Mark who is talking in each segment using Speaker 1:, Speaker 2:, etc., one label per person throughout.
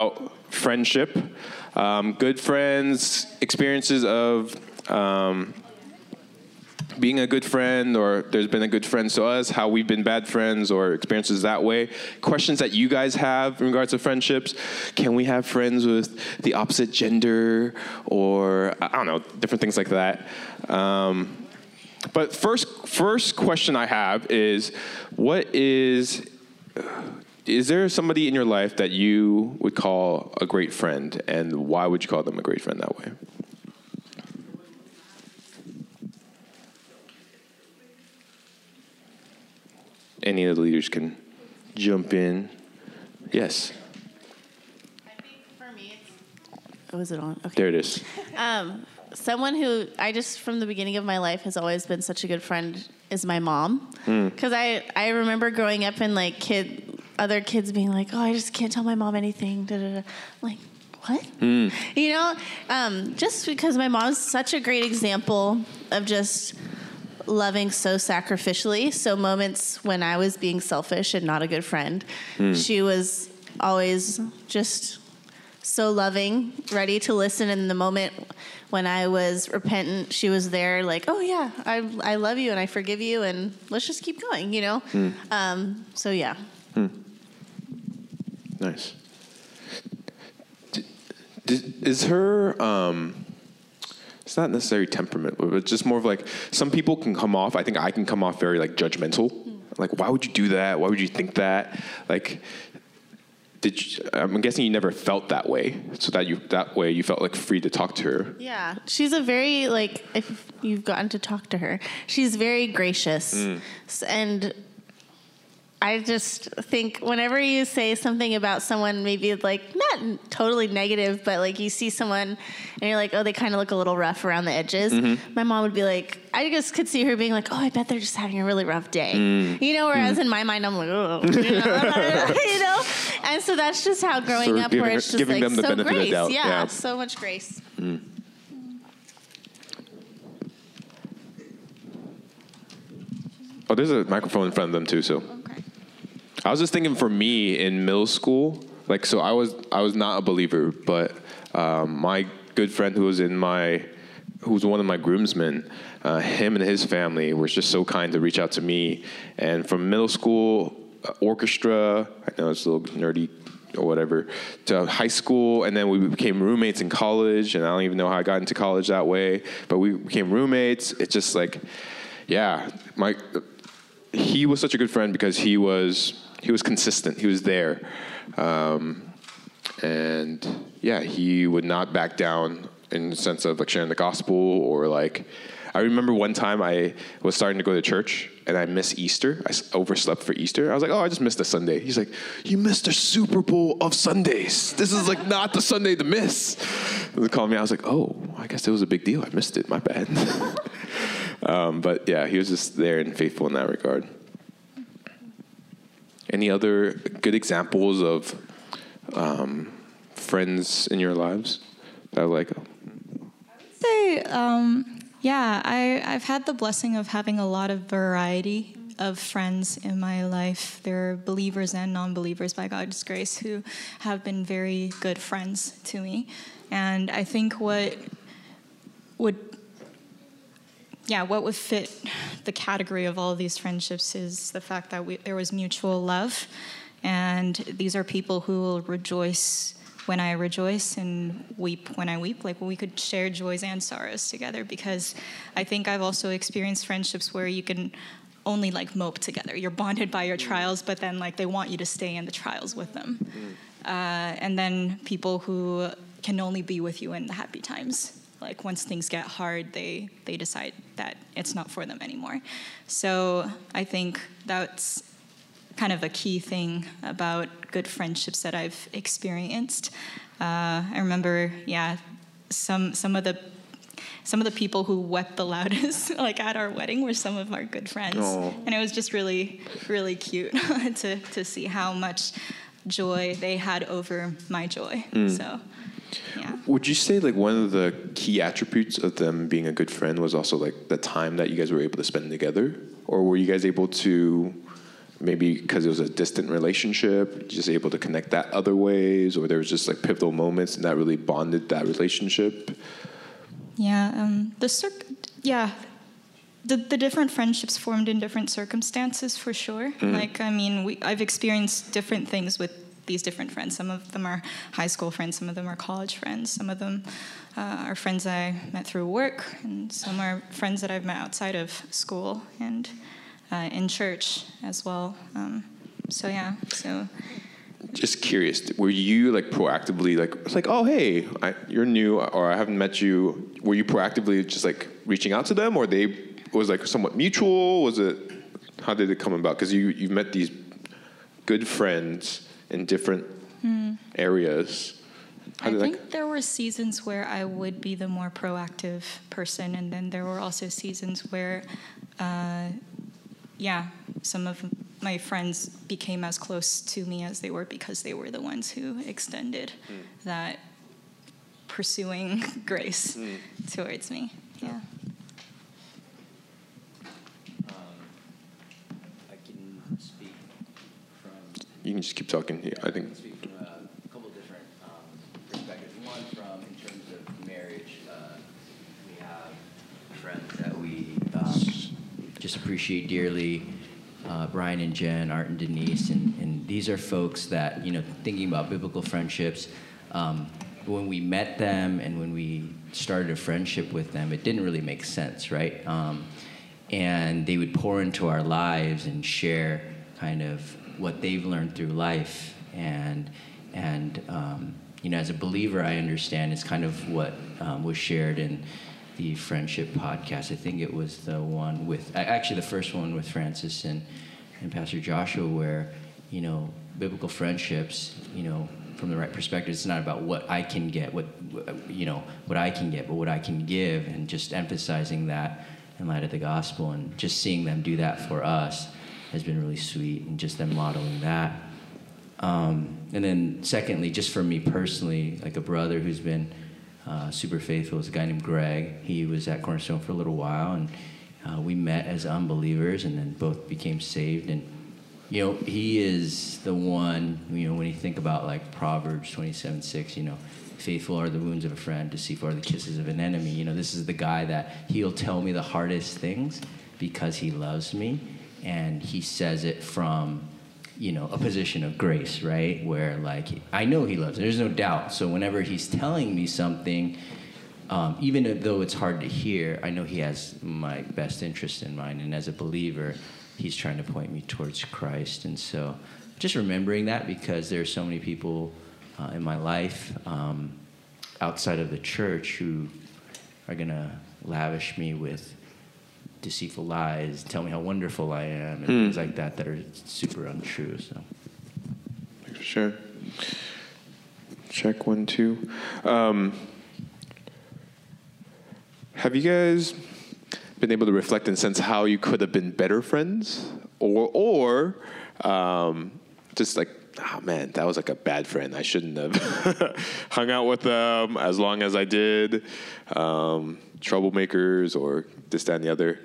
Speaker 1: about friendship, um, good friends, experiences of um, being a good friend, or there's been a good friend to us, how we've been bad friends, or experiences that way. Questions that you guys have in regards to friendships. Can we have friends with the opposite gender, or I don't know, different things like that. Um, but first, first question I have is, what is is there somebody in your life that you would call a great friend, and why would you call them a great friend that way? Any of the leaders can jump in. Yes,
Speaker 2: I think for me, it's. Oh, is it on? Okay.
Speaker 1: there it is.
Speaker 2: Um, someone who I just from the beginning of my life has always been such a good friend is my mom. Because I I remember growing up and like kid other kids being like, oh, I just can't tell my mom anything. Da, da, da. Like. What? You know, um, just because my mom's such a great example of just loving so sacrificially. So moments when I was being selfish and not a good friend, she was always just so loving, ready to listen in the moment when I was repentant. She was there, like, "Oh yeah, I I love you and I forgive you, and let's just keep going," you know. Um, so yeah,
Speaker 1: Nice. D- d- is her um, it's not necessarily temperament, but it's just more of like some people can come off. I think I can come off very like judgmental. Like, why would you do that? Why would you think that? Like, did you, I'm guessing you never felt that way, so that you that way you felt like free to talk to her.
Speaker 2: yeah. She's a very like if you've gotten to talk to her, she's very gracious, S- and I just think whenever you say something about someone, maybe like not totally negative, but like you see someone and you're like, oh, they kind of look a little rough around the edges. Mm-hmm. My mom would be like, I just could see her being like, oh, I bet they're just having a really rough day. Mm. You know, whereas mm. in my mind, I'm like, oh, you know, you know? And so that's just how growing up,
Speaker 1: giving
Speaker 2: where it's just like so grace. Yeah,
Speaker 1: yeah.
Speaker 2: so much grace. Mm.
Speaker 1: Oh, there's a microphone in front of them too. So I was just thinking for me in middle school, like so I was I was not a believer, but um, my good friend who was in my who was one of my groomsmen, uh, him and his family were just so kind to reach out to me. And from middle school uh, orchestra, I know it's a little nerdy or whatever, to high school, and then we became roommates in college. And I don't even know how I got into college that way, but we became roommates. It's just like, yeah, my he was such a good friend because he was he was consistent. He was there, um, and yeah, he would not back down in the sense of like sharing the gospel or like. I remember one time I was starting to go to church and I missed Easter. I overslept for Easter. I was like, "Oh, I just missed a Sunday." He's like, "You missed the Super Bowl of Sundays. This is like not the Sunday to miss." And they called me. I was like, "Oh, I guess it was a big deal. I missed it. My bad." um, but yeah, he was just there and faithful in that regard. Any other good examples of um, friends in your lives that like,
Speaker 3: say, um, yeah, I, I've had the blessing of having a lot of variety of friends in my life. There are believers and non believers by God's grace who have been very good friends to me. And I think what would yeah, what would fit the category of all of these friendships is the fact that we, there was mutual love, and these are people who will rejoice when I rejoice and weep when I weep. Like we could share joys and sorrows together because I think I've also experienced friendships where you can only like mope together. You're bonded by your trials, but then like they want you to stay in the trials with them. Uh, and then people who can only be with you in the happy times like once things get hard they they decide that it's not for them anymore. So i think that's kind of a key thing about good friendships that i've experienced. Uh, i remember yeah some some of the some of the people who wept the loudest like at our wedding were some of our good friends.
Speaker 1: Aw.
Speaker 3: and it was just really really cute to to see how much joy they had over my joy. So yeah
Speaker 1: would you say like one of the key attributes of them being a good friend was also like the time that you guys were able to spend together, or were you guys able to maybe because it was a distant relationship, just able to connect that other ways, or there was just like pivotal moments and that really bonded that relationship?
Speaker 3: Yeah, um, the circ- yeah, the, the different friendships formed in different circumstances for sure.
Speaker 1: Mm-hmm.
Speaker 3: Like, I mean, we, I've experienced different things with these different friends. Some of them are high school friends, some of them are college friends, some of them uh, are friends I met through work, and some are friends that I've met outside of school and uh, in church as well. Um, so, yeah, so.
Speaker 1: Just curious, were you like proactively like it's like, oh hey, I, you're new, or I haven't met you? Were you proactively just like reaching out to them, or they was like somewhat mutual? Was it how did it come about? Because you you've met these good friends in different areas. How
Speaker 3: I think
Speaker 1: that?
Speaker 3: there were seasons where I would be the more proactive person, and then there were also seasons where, uh, yeah, some of my friends became as close to me as they were because they were the ones who extended that pursuing grace towards me. Yeah.
Speaker 4: I can speak from
Speaker 1: You can just keep talking. Yeah, I think.
Speaker 4: just appreciate dearly. Uh, Brian and Jen, Art and Denise, and, and these are folks that you know thinking about biblical friendships. Um, when we met them and when we started a friendship with them, it didn't really make sense, right? Um, and they would pour into our lives and share kind of what they've learned through life. And and um, you know as a believer i understand it's kind of what um, was shared in the friendship podcast. I think it was the one with actually the first one with francis and, and pastor joshua where you know biblical friendships you know from the right perspective it's not about what i can get what you know what i can get but what i can give. And just emphasizing that in light of the gospel and just seeing them do that for us has been really sweet and just them modeling that. Um, and then secondly just for me personally like a brother who's been uh, super faithful is a guy named greg. He was at cornerstone for a little while and uh, we met as unbelievers and then both became saved. And you know he is the one you know when you think about like proverbs 27 6 you know faithful are the wounds of a friend deceitful are the kisses of an enemy. You know this is the guy that he'll tell me the hardest things because he loves me and he says it from you know a position of grace right? Where like i know he loves there's no doubt. So whenever he's telling me something um, even though it's hard to hear i know he has my best interest in mind. And as a believer he's trying to point me towards christ. And so just remembering that because there are so many people uh, in my life um, outside of the church who are going to lavish me with deceitful lies, tell me how wonderful I am, and things like that that are super untrue. So.
Speaker 1: Sure. Check one, two. Um, have you guys been able to reflect and sense how you could have been better friends, or or um, just like, oh man, that was like a bad friend. I shouldn't have hung out with them as long as I did. Um, troublemakers or this, that, and the other.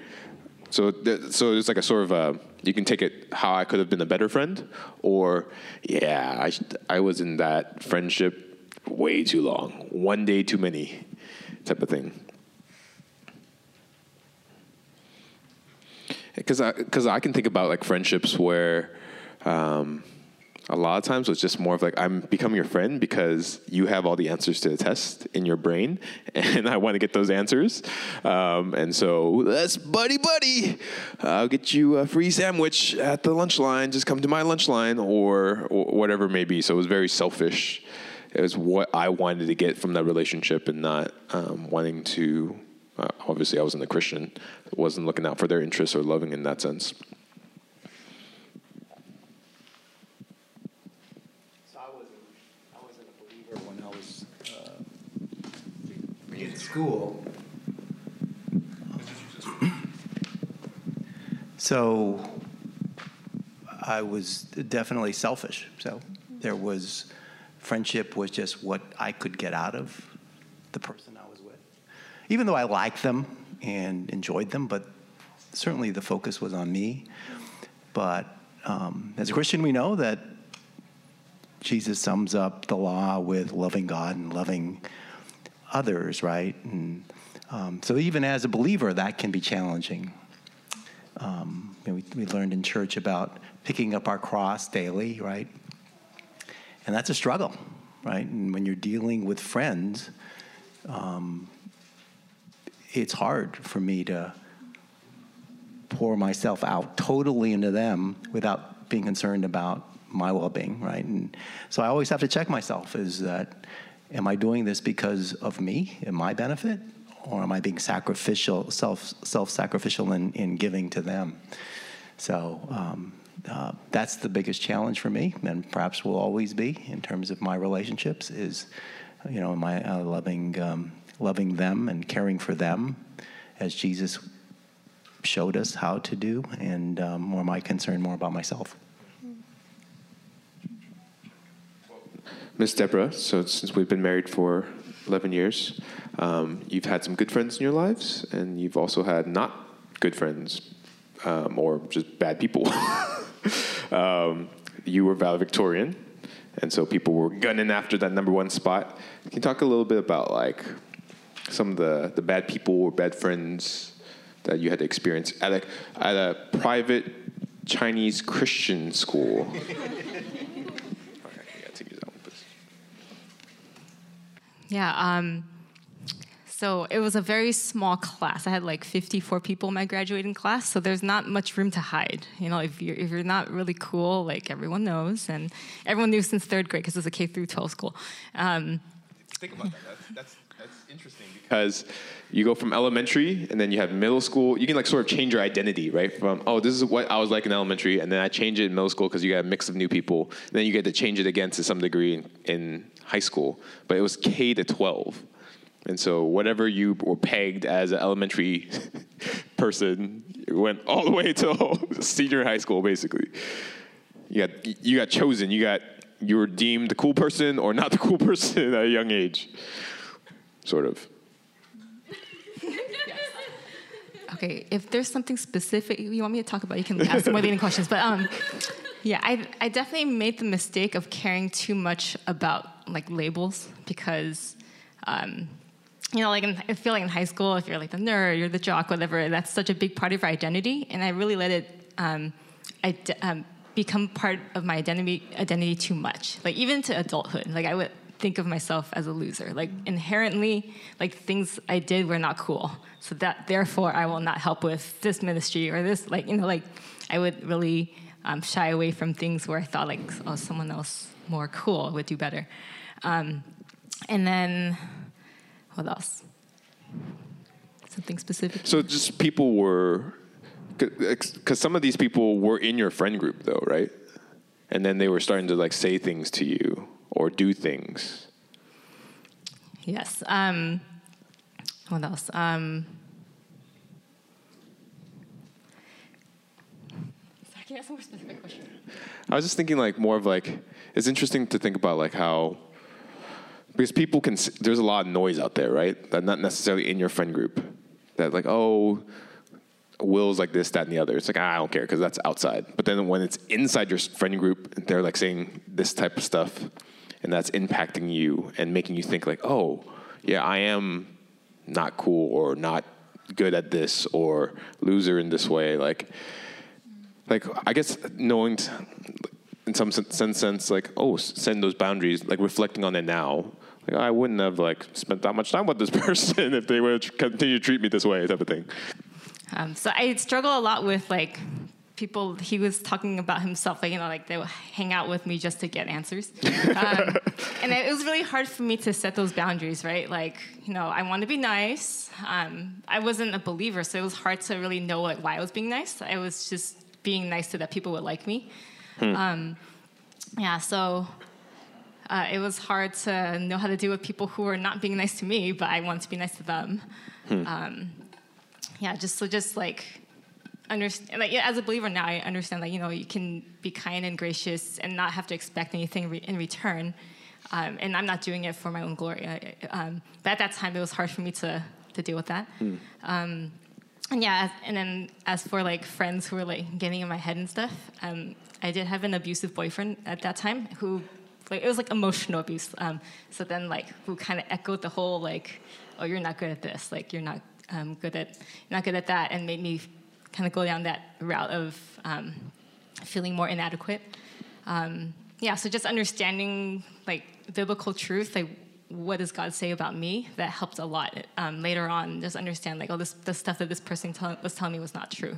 Speaker 1: So, th- so it's like a sort of a, you can take it how I could have been a better friend, or yeah, I, I was in that friendship way too long, one day too many, type of thing. Because I, cause I can think about like friendships where um, a lot of times it's just more of like I'm becoming your friend because you have all the answers to the test in your brain, and I want to get those answers. Um, and so let's buddy buddy. I'll get you a free sandwich at the lunch line. Just come to my lunch line, or, or whatever it may be. So it was very selfish. It was what I wanted to get from that relationship, and not um, wanting to. Uh, obviously, I wasn't a Christian. wasn't looking out for their interests or loving in that sense.
Speaker 5: So I wasn't, I wasn't a believer when I was uh, in school. So I was definitely selfish. So there was friendship was just what I could get out of the person I was with. Even though I liked them and enjoyed them, but certainly the focus was on me. But um, as a Christian, we know that Jesus sums up the law with loving God and loving others, right? And um, so, even as a believer, that can be challenging. Um, you know, we, we learned in church about picking up our cross daily, right? And that's a struggle, right? And when you're dealing with friends, um, it's hard for me to pour myself out totally into them without being concerned about my well-being, right? And so I always have to check myself: is that am I doing this because of me and my benefit, or am I being sacrificial, self self-sacrificial in, in giving to them? So um, uh, that's the biggest challenge for me, and perhaps will always be in terms of my relationships. Is you know, my uh, loving um, loving them and caring for them as Jesus showed us how to do, and um, or am I concerned more about myself?
Speaker 1: Miss Deborah, so since we've been married for 11 years, um, you've had some good friends in your lives, and you've also had not good friends um, or just bad people. um, you were valedictorian, and so people were gunning after that number one spot. Can you talk a little bit about like some of the, the bad people or bad friends that you had to experience at a, at a private Chinese Christian school?
Speaker 6: Yeah. Um, so it was a very small class. I had like 54 people in my graduating class, so there's not much room to hide. You know, if you're if you're not really cool, like everyone knows, and everyone knew since third grade because it's a K through 12 school. Um,
Speaker 1: Think about that. That's, that's that's interesting because you go from elementary and then you have middle school. You can like sort of change your identity, right? From oh, this is what I was like in elementary, and then I change it in middle school because you got a mix of new people. And then you get to change it again to some degree in, in high school. But it was K to 12. And so whatever you were pegged as an elementary person went all the way to senior high school, basically. You got you got chosen. You got you were deemed the cool person or not the cool person at a young age, sort of.
Speaker 6: okay, if there's something specific you want me to talk about, you can ask more leading questions. But um, yeah, I I definitely made the mistake of caring too much about like labels because. Um, you know, like in, I feel like in high school, if you're like the nerd, you're the jock, whatever, that's such a big part of your identity. And I really let it um, um, become part of my identity identity too much. Like even to adulthood, like I would think of myself as a loser. Like inherently, like things I did were not cool. So that therefore I will not help with this ministry or this. Like you know, like I would really um, shy away from things where I thought like oh someone else more cool would do better. Um, and then what else? Something specific?
Speaker 1: So just people were, because some of these people were in your friend group though, right? And then they were starting to like say things to you or do things.
Speaker 6: Yes. Um, what else? Um, you ask a more specific question?
Speaker 1: I was just thinking like more of like it's interesting to think about like how because people can there's a lot of noise out there right? That not necessarily in your friend group. That like oh will's like this that and the other. It's like ah, i don't care because that's outside. But then when it's inside your friend group they're like saying this type of stuff and that's impacting you and making you think like oh yeah i am not cool or not good at this or loser in this way like like i guess knowing t- in some sense, sense like oh send those boundaries like reflecting on it now like, I wouldn't have like spent that much time with this person if they would continue to treat me this way, type of thing.
Speaker 6: Um, so I struggle a lot with like people. He was talking about himself, like you know, like they would hang out with me just to get answers, um, and it was really hard for me to set those boundaries. Right, like you know, I want to be nice. Um, I wasn't a believer, so it was hard to really know like why I was being nice. I was just being nice so that people would like me. Hmm. Um, yeah, so uh, it was hard to know how to deal with people who were not being nice to me, but I wanted to be nice to them. Hmm. Um, yeah, just so just like understand, like yeah, as a believer now, I understand that you know you can be kind and gracious and not have to expect anything re- in return. Um, and I'm not doing it for my own glory. Um, but at that time, it was hard for me to to deal with that. Hmm. And yeah, and then as for like friends who were like getting in my head and stuff, um, I did have an abusive boyfriend at that time who, like, it was like emotional abuse. Um, so then like who kind of echoed the whole like, oh, you're not good at this, like you're not um, good at you're not good at that, and made me kind of go down that route of um, feeling more inadequate. Um, yeah, so just understanding like biblical truth, like what does God say about me? That helped a lot um, later on. Just understand like, oh, this the stuff that this person tell, was telling me was not true.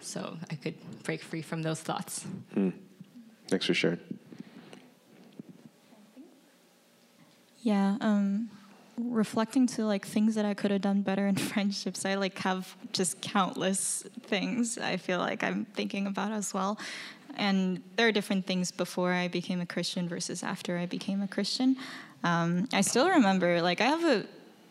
Speaker 6: So I could break free from those thoughts.
Speaker 1: Thanks for sharing.
Speaker 3: Yeah, um, reflecting to like things that I could have done better in friendships, I like have just countless things I feel like I'm thinking about as well. And there are different things before I became a Christian versus after I became a Christian. Um, I still remember, like, I have a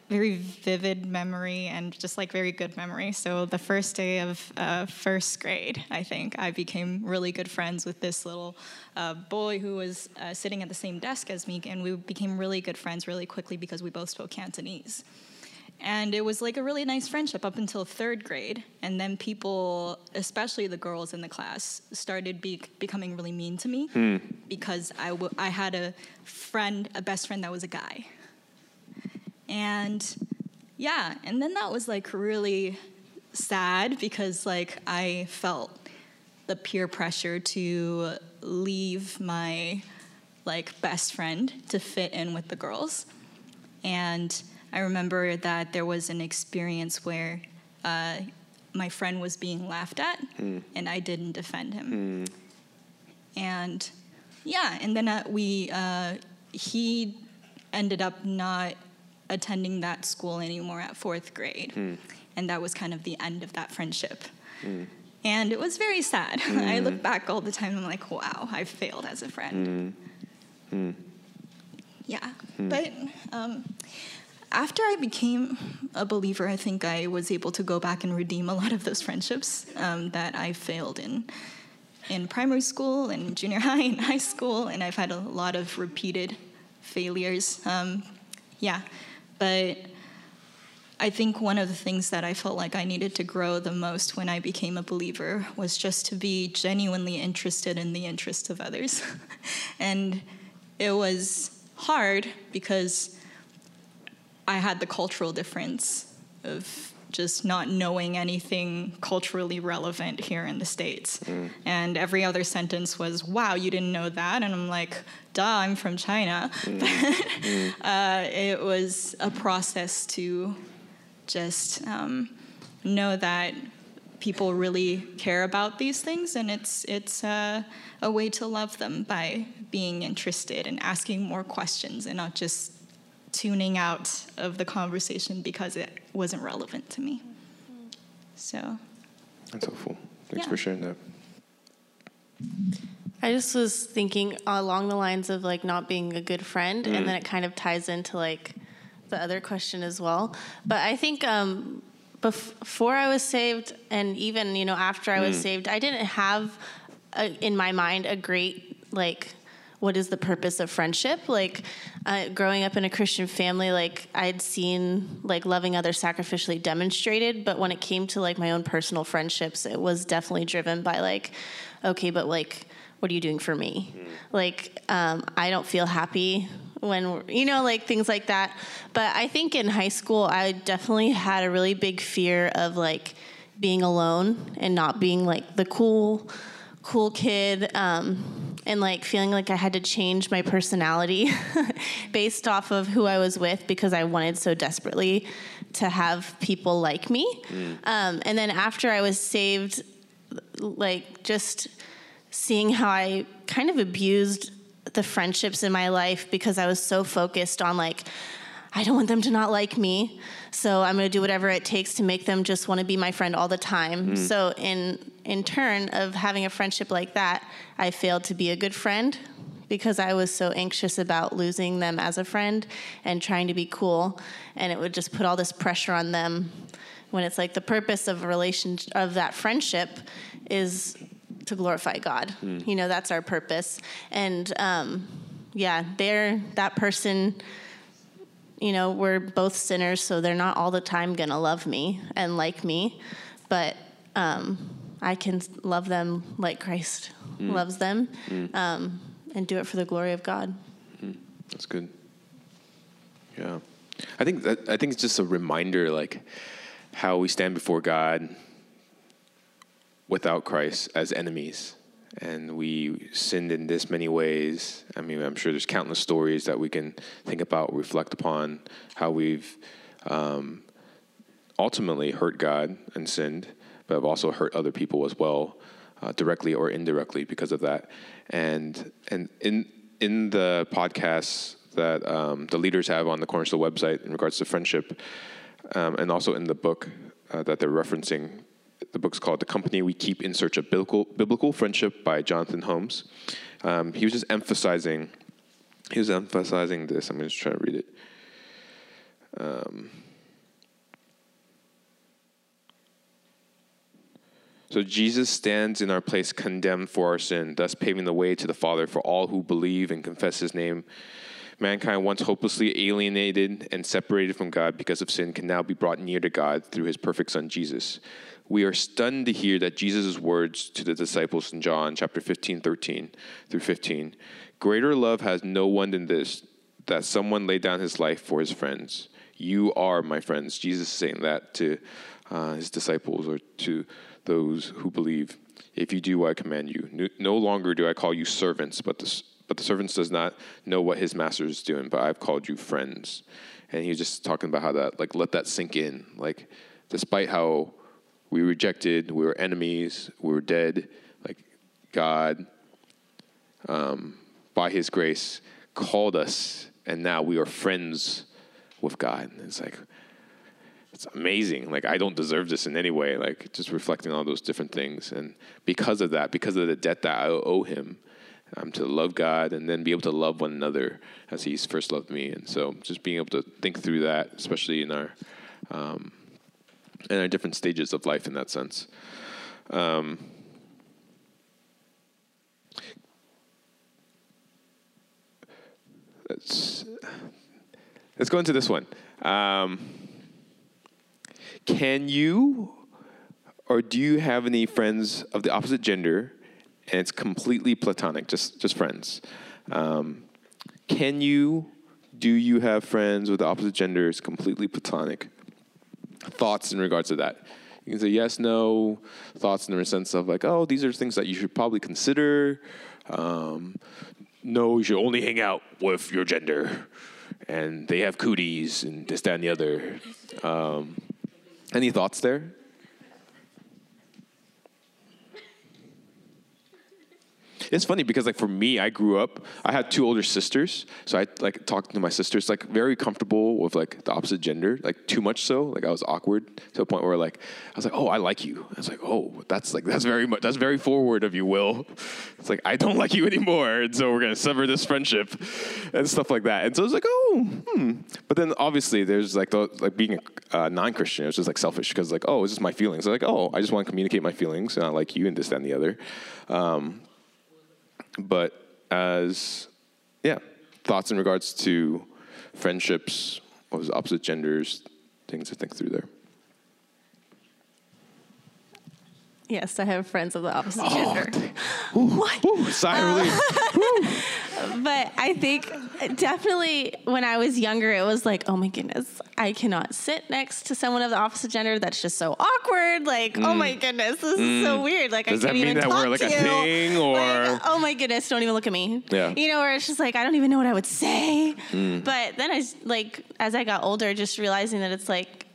Speaker 3: very vivid memory and just like very good memory. So the first day of uh, first grade, I think I became really good friends with this little uh, boy who was uh, sitting at the same desk as me, and we became really good friends really quickly because we both spoke Cantonese. And it was like a really nice friendship up until third grade. And then people, especially the girls in the class, started be- becoming really mean to me hmm. because I, w- I had a friend, a best friend that was a guy. And yeah, and then that was like really sad because like I felt the peer pressure to leave my like best friend to fit in with the girls. And I remember that there was an experience where uh, my friend was being laughed at and I didn't defend him. And yeah, and then uh, we, uh, he ended up not attending that school anymore at fourth grade. And that was kind of the end of that friendship. And it was very sad. I look back all the time, I'm like, wow, I failed as a friend. Yeah. But um, after I became a believer, I think I was able to go back and redeem a lot of those friendships um, that I failed in in primary school and junior high and high school, and I've had a lot of repeated failures. Um, yeah, but I think one of the things that I felt like I needed to grow the most when I became a believer was just to be genuinely interested in the interests of others. and it was hard because I had the cultural difference of just not knowing anything culturally relevant here in the States. And every other sentence was, wow, you didn't know that? And I'm like, duh, I'm from China. uh, it was a process to just um, know that people really care about these things, and it's it's uh, a way to love them by being interested and asking more questions, and not just tuning out of the conversation because it wasn't relevant to me. So
Speaker 1: That's helpful. Thanks
Speaker 3: Yeah.
Speaker 1: for sharing that.
Speaker 2: I just was thinking along the lines of like not being a good friend, and then it kind of ties into like the other question as well. But I think um, bef- before I was saved, and even you know after I was saved, I didn't have a, in my mind a great like what is the purpose of friendship? Like uh, growing up in a christian family like i'd seen like loving others sacrificially demonstrated but when it came to like my own personal friendships it was definitely driven by like okay but like what are you doing for me? Like um, i don't feel happy when you know like things like that. But i think in high school i definitely had a really big fear of like being alone and not being like the cool cool kid um, and like feeling like I had to change my personality based off of who I was with because I wanted so desperately to have people like me. Um, and then after I was saved, like just seeing how I kind of abused the friendships in my life because I was so focused on like, I don't want them to not like me. So I'm going to do whatever it takes to make them just want to be my friend all the time. So in in turn of having a friendship like that, I failed to be a good friend because I was so anxious about losing them as a friend and trying to be cool and it would just put all this pressure on them when it's like the purpose of a relation of that friendship is to glorify God. You know, that's our purpose. And um, yeah, they're that person you know, we're both sinners, so they're not all the time gonna love me and like me, but um, I can love them like Christ loves them, um, and do it for the glory of God.
Speaker 1: That's good. Yeah, I think that I think it's just a reminder, like how we stand before God without Christ as enemies, and we sinned in this many ways. I mean, I'm sure there's countless stories that we can think about, reflect upon how we've um, ultimately hurt God and sinned, but have also hurt other people as well, uh, directly or indirectly because of that. And and in in the podcasts that um, the leaders have on the Cornerstone website in regards to friendship, um, and also in the book uh, that they're referencing. The book's called "The Company We Keep in Search of Biblical, Friendship" by Jonathan Holmes. Um, he was just emphasizing. He was emphasizing this. I'm going to try to read it. Um, So Jesus stands in our place condemned for our sin, thus paving the way to the Father for all who believe and confess his name. Mankind, once hopelessly alienated and separated from God because of sin, can now be brought near to God through his perfect Son, Jesus. We are stunned to hear that Jesus' words to the disciples in John chapter 15, 13 through 15 Greater love has no one than this, that someone lay down his life for his friends. You are my friends. Jesus is saying that to uh, his disciples or to those who believe. If you do what I command you, no, longer do I call you servants, but the, but the servants does not know what his master is doing, but I've called you friends. And he was just talking about how that, like, let that sink in. Like, despite how we rejected, we were enemies, we were dead, like, God, um, by his grace, called us, and now we are friends with God. And It's like, it's amazing. Like I don't deserve this in any way. Like just reflecting on those different things, and because of that, because of the debt that I owe Him, um, to love God and then be able to love one another as He's first loved me. And so, just being able to think through that, especially in our um, in our different stages of life, in that sense. Um, let's let's go into this one. Um, can you or do you have any friends of the opposite gender and it's completely platonic, just just friends? Um, can you do you have friends with the opposite gender? It's completely platonic. Thoughts in regards to that? You can say yes, no. Thoughts in the sense of like, oh, these are things that you should probably consider. Um, no, you should only hang out with your gender, and they have cooties and this, that, and the other. Um, any thoughts there? It's funny because like for me, I grew up. I had two older sisters, so I like talked to my sisters like very comfortable with like the opposite gender, like too much so. Like I was awkward to a point where like I was like, oh, I like you. I was like, oh, that's like that's very much that's very forward of you, Will. It's like I don't like you anymore, and so we're gonna sever this friendship and stuff like that. And so I was like, oh, hmm. But then obviously there's like the like being a uh, non-Christian, it was just like selfish because like oh, it's just my feelings. like oh, I just want to communicate my feelings, and I like you, and this, that, and the other. Um, but as yeah, thoughts in regards to friendships, what was opposite genders, things to think through there.
Speaker 2: Yes, I have friends of the opposite
Speaker 1: Oh,
Speaker 2: gender.
Speaker 1: what? Ooh, sigh of um, relief.
Speaker 2: But I think definitely when I was younger, it was like, oh my goodness, I cannot sit next to someone of the opposite gender. That's just so awkward. Like, oh my goodness, this is so weird. Like,
Speaker 1: Mm. Does
Speaker 2: I can't
Speaker 1: mean
Speaker 2: even
Speaker 1: that
Speaker 2: talk
Speaker 1: we're, like,
Speaker 2: to
Speaker 1: a
Speaker 2: you.
Speaker 1: thing, or-
Speaker 2: Like, oh my goodness, don't even look at me.
Speaker 1: Yeah.
Speaker 2: You know, where it's just like I don't even know what I would say.
Speaker 1: Mm.
Speaker 2: But then I like as I got older, just realizing that it's like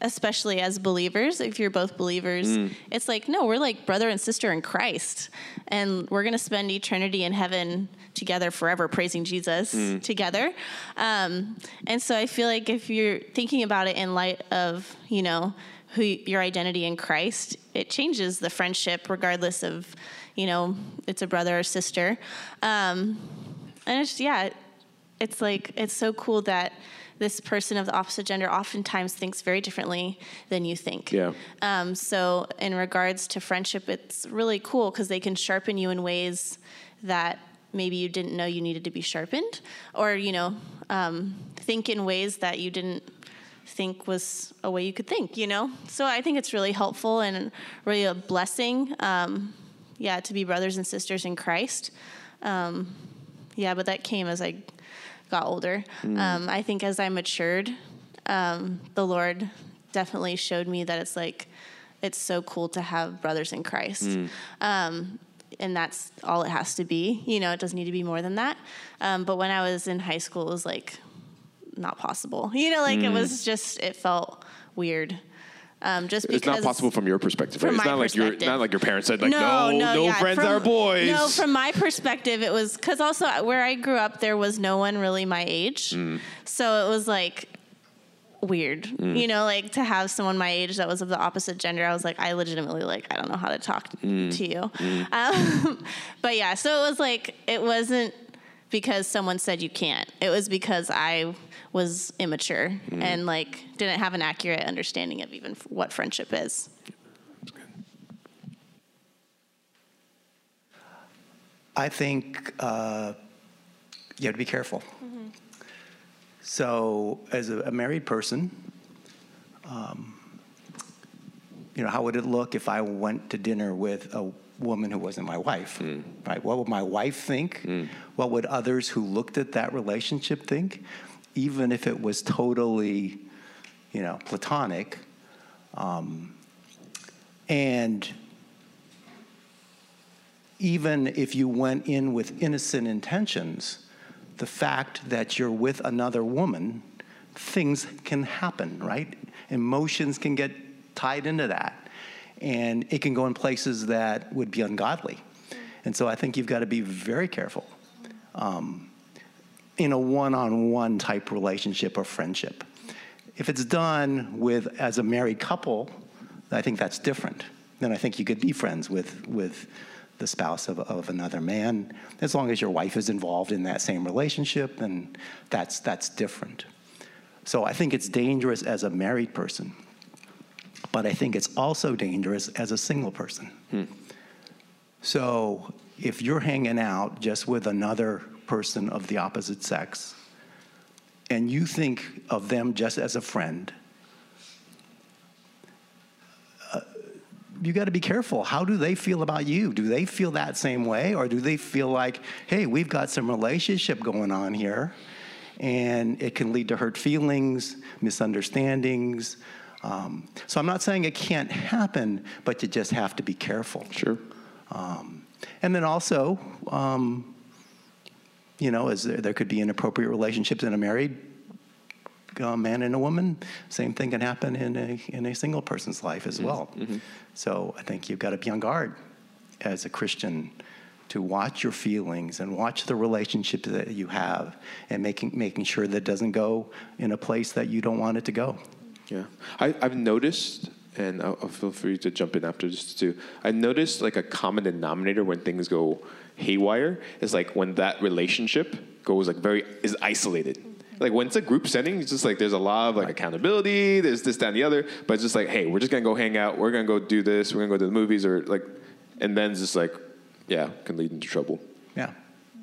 Speaker 2: especially as believers, if you're both believers,
Speaker 1: Mm.
Speaker 2: it's like, no, we're like brother and sister in Christ. And we're going to spend eternity in heaven together forever, praising Jesus
Speaker 1: Mm.
Speaker 2: together. Um, and so I feel like if you're thinking about it in light of, you know, who your identity in Christ, it changes the friendship regardless of, you know, it's a brother or sister. Um, and it's, yeah, it's like, it's so cool that this person of the opposite gender oftentimes thinks very differently than you think.
Speaker 1: Yeah.
Speaker 2: Um, so, in regards to friendship, it's really cool because they can sharpen you in ways that maybe you didn't know you needed to be sharpened, or you know, um, think in ways that you didn't think was a way you could think. You know, so I think it's really helpful and really a blessing. Um, yeah, to be brothers and sisters in Christ. Um, yeah, but that came as I got older. Um, I think as I matured, um, the Lord definitely showed me that it's like it's so cool to have brothers in Christ. Um, and that's all it has to be. You know, it doesn't need to be more than that. Um, but when I was in high school, it was like not possible. You know, like it was just it felt weird. Um, just because
Speaker 1: It's not possible from your perspective.
Speaker 2: From
Speaker 1: right? It's
Speaker 2: my
Speaker 1: not like your
Speaker 2: perspective.
Speaker 1: not like your parents said like no no,
Speaker 2: yeah,
Speaker 1: friends
Speaker 2: from-
Speaker 1: are boys.
Speaker 2: No, from my perspective, it was because also where I grew up, there was no one really my age,
Speaker 1: Mm.
Speaker 2: so it was like weird,
Speaker 1: Mm.
Speaker 2: you know, like to have someone my age that was of the opposite gender. I was like, I legitimately like, I don't know how to talk
Speaker 1: Mm.
Speaker 2: to you, um, but yeah, so it was like it wasn't because someone said you can't. It was because I was immature
Speaker 1: Mm.
Speaker 2: and like didn't have an accurate understanding of even f- what friendship is.
Speaker 5: I think uh, you have to be careful. So, as a, a married person, um, you know, how would it look if I went to dinner with a woman who wasn't my wife? Right? What would my wife think? What would others who looked at that relationship think? Even if it was totally, you know, platonic. Um, and even if you went in with innocent intentions, the fact that you're with another woman, things can happen, right? Emotions can get tied into that. And it can go in places that would be ungodly. And so I think you've got to be very careful um, in a one on one type relationship or friendship. If it's done with as a married couple, I think that's different. Then I think you could be friends with, with the spouse of, of another man. As long as your wife is involved in that same relationship, then that's, that's different. So I think it's dangerous as a married person, but I think it's also dangerous as a single person. Hmm. So if you're hanging out just with another person of the opposite sex, and you think of them just as a friend, uh, you got to be careful. How do they feel about you? Do they feel that same way? Or do they feel like, hey, we've got some relationship going on here, and it can lead to hurt feelings, misunderstandings? Um, so I'm not saying it can't happen, but you just have to be careful.
Speaker 1: Sure.
Speaker 5: Um, and then also, um, you know, as there, there could be inappropriate relationships in a married uh, man and a woman. Same thing can happen in a in a single person's life as well. So I think you've got to be on guard as a Christian to watch your feelings and watch the relationship that you have, and making making sure that it doesn't go in a place that you don't want it to go.
Speaker 1: Yeah, I, I've noticed, and I'll, I'll feel free to jump in after this too. I noticed like a common denominator when things go haywire is like when that relationship goes like very is isolated. Like when it's a group setting, it's just like there's a lot of like accountability. There's this, that, and the other. But it's just like, hey, we're just gonna go hang out. We're gonna go do this. We're gonna go to the movies, or like, and then it's just like, yeah, can lead into trouble.
Speaker 5: Yeah.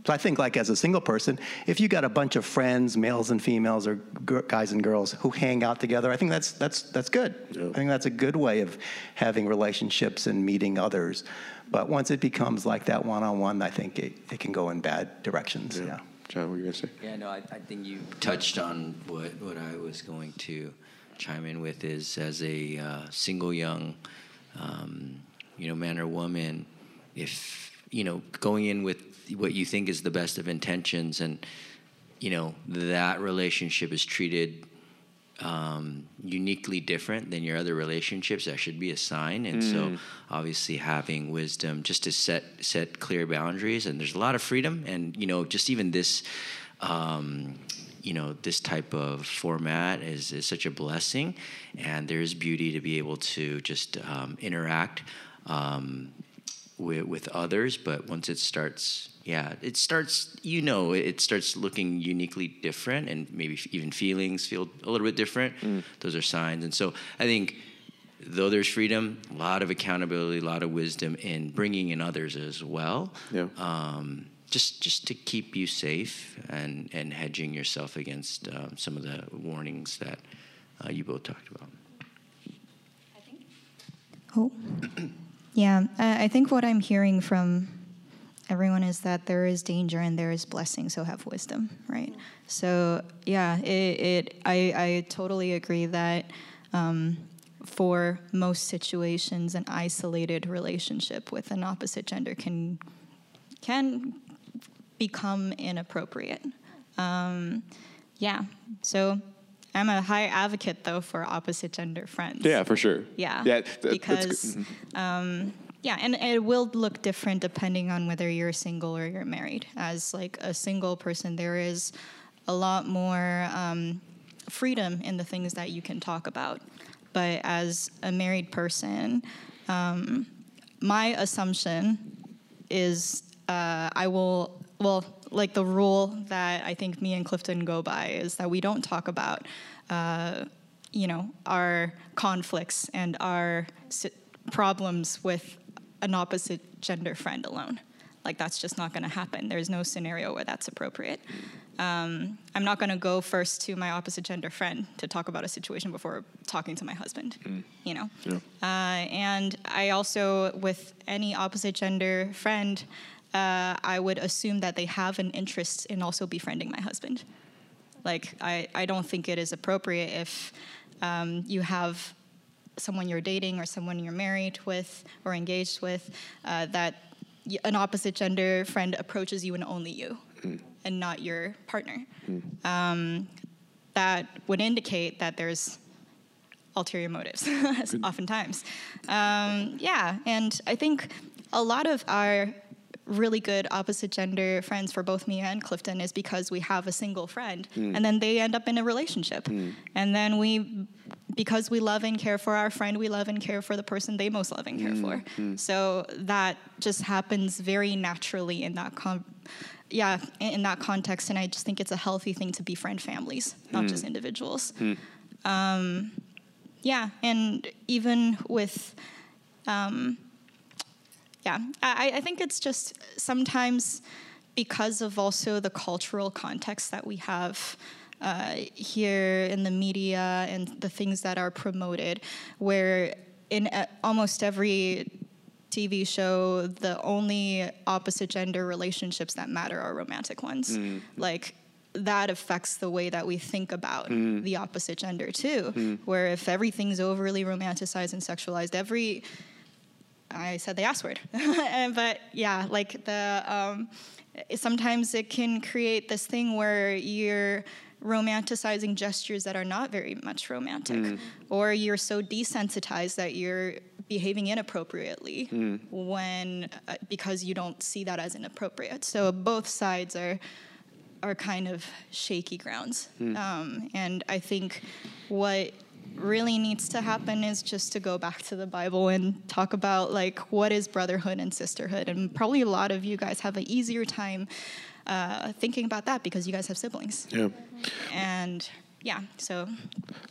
Speaker 5: So I think, like as a single person, if you got a bunch of friends, males and females, or g- guys and girls who hang out together, I think that's that's that's good.
Speaker 1: Yeah.
Speaker 5: I think that's a good way of having relationships and meeting others. But once it becomes like that one-on-one, I think it, it can go in bad directions. Yeah.
Speaker 1: John, what were you gonna say?
Speaker 4: Yeah, no, I, I think you touched on what, what I was going to chime in with is as a uh, single young, um, you know, man or woman, if, you know, going in with what you think is the best of intentions and, you know, that relationship is treated um, uniquely different than your other relationships, that should be a sign. And so, obviously, having wisdom just to set set clear boundaries, and there's a lot of freedom, and you know, just even this. Um, you know this type of format is, is such a blessing and there is beauty to be able to just um, interact um, with, with others but once it starts yeah it starts you know it starts looking uniquely different and maybe even feelings feel a little bit different those are signs and so i think though there's freedom a lot of accountability a lot of wisdom in bringing in others as well
Speaker 1: Yeah.
Speaker 4: um, just just to keep you safe and and hedging yourself against um, some of the warnings that uh, you both talked about.
Speaker 3: Oh, yeah. I I think what I'm hearing from everyone is that there is danger and there is blessing, so have wisdom, right? So yeah, it, it I, I totally agree that um, for most situations, an isolated relationship with an opposite gender can can become inappropriate. Um, yeah, so I'm a high advocate though for opposite gender friends.
Speaker 1: Yeah, for sure.
Speaker 3: Yeah.
Speaker 1: Yeah. th- that's
Speaker 3: because.
Speaker 1: Mhm.
Speaker 3: um, yeah, and it will look different depending on whether you're single or you're married. As like a single person, there is a lot more um, freedom in the things that you can talk about. But as a married person, um, my assumption is uh, I will, well, like the rule that I think me and Clifton go by is that we don't talk about, uh, you know, our conflicts and our problems with an opposite gender friend alone. Like that's just not going to happen. There's no scenario where that's appropriate. Um, I'm not going to go first to my opposite gender friend to talk about a situation before talking to my husband. You know, uh, and I also with any opposite gender friend, uh, I would assume that they have an interest in also befriending my husband. Like I, I don't think it is appropriate if um, you have someone you're dating or someone you're married with or engaged with uh, that an opposite gender friend approaches you and only you and not your partner. Um, that would indicate that there's ulterior motives, oftentimes. Um, yeah, and I think a lot of our really good opposite gender friends for both me and Clifton is because we have a single friend. Hmm. And then they end up in a relationship. Hmm. And then we, because we love and care for our friend, we love and care for the person they most love and care hmm. for. So that just happens very naturally in that con- yeah, in in that context, and I just think it's a healthy thing to befriend families, not just individuals. Um, yeah, and even with, um, yeah, I, I think it's just sometimes because of also the cultural context that we have. Uh, here in the media and the things that are promoted, where in uh, almost every TV show, the only opposite gender relationships that matter are romantic ones. Like that affects the way that we think about the opposite gender too. Where if everything's overly romanticized and sexualized, every I said the S word, but yeah, like the um, sometimes it can create this thing where you're romanticizing gestures that are not very much romantic, or you're so desensitized that you're behaving inappropriately when uh, because you don't see that as inappropriate. So both sides are are kind of shaky grounds, um, and I think what really needs to happen is just to go back to the Bible and talk about like what is brotherhood and sisterhood, and probably a lot of you guys have an easier time uh, thinking about that because you guys have siblings,
Speaker 1: Yeah.
Speaker 3: and yeah, so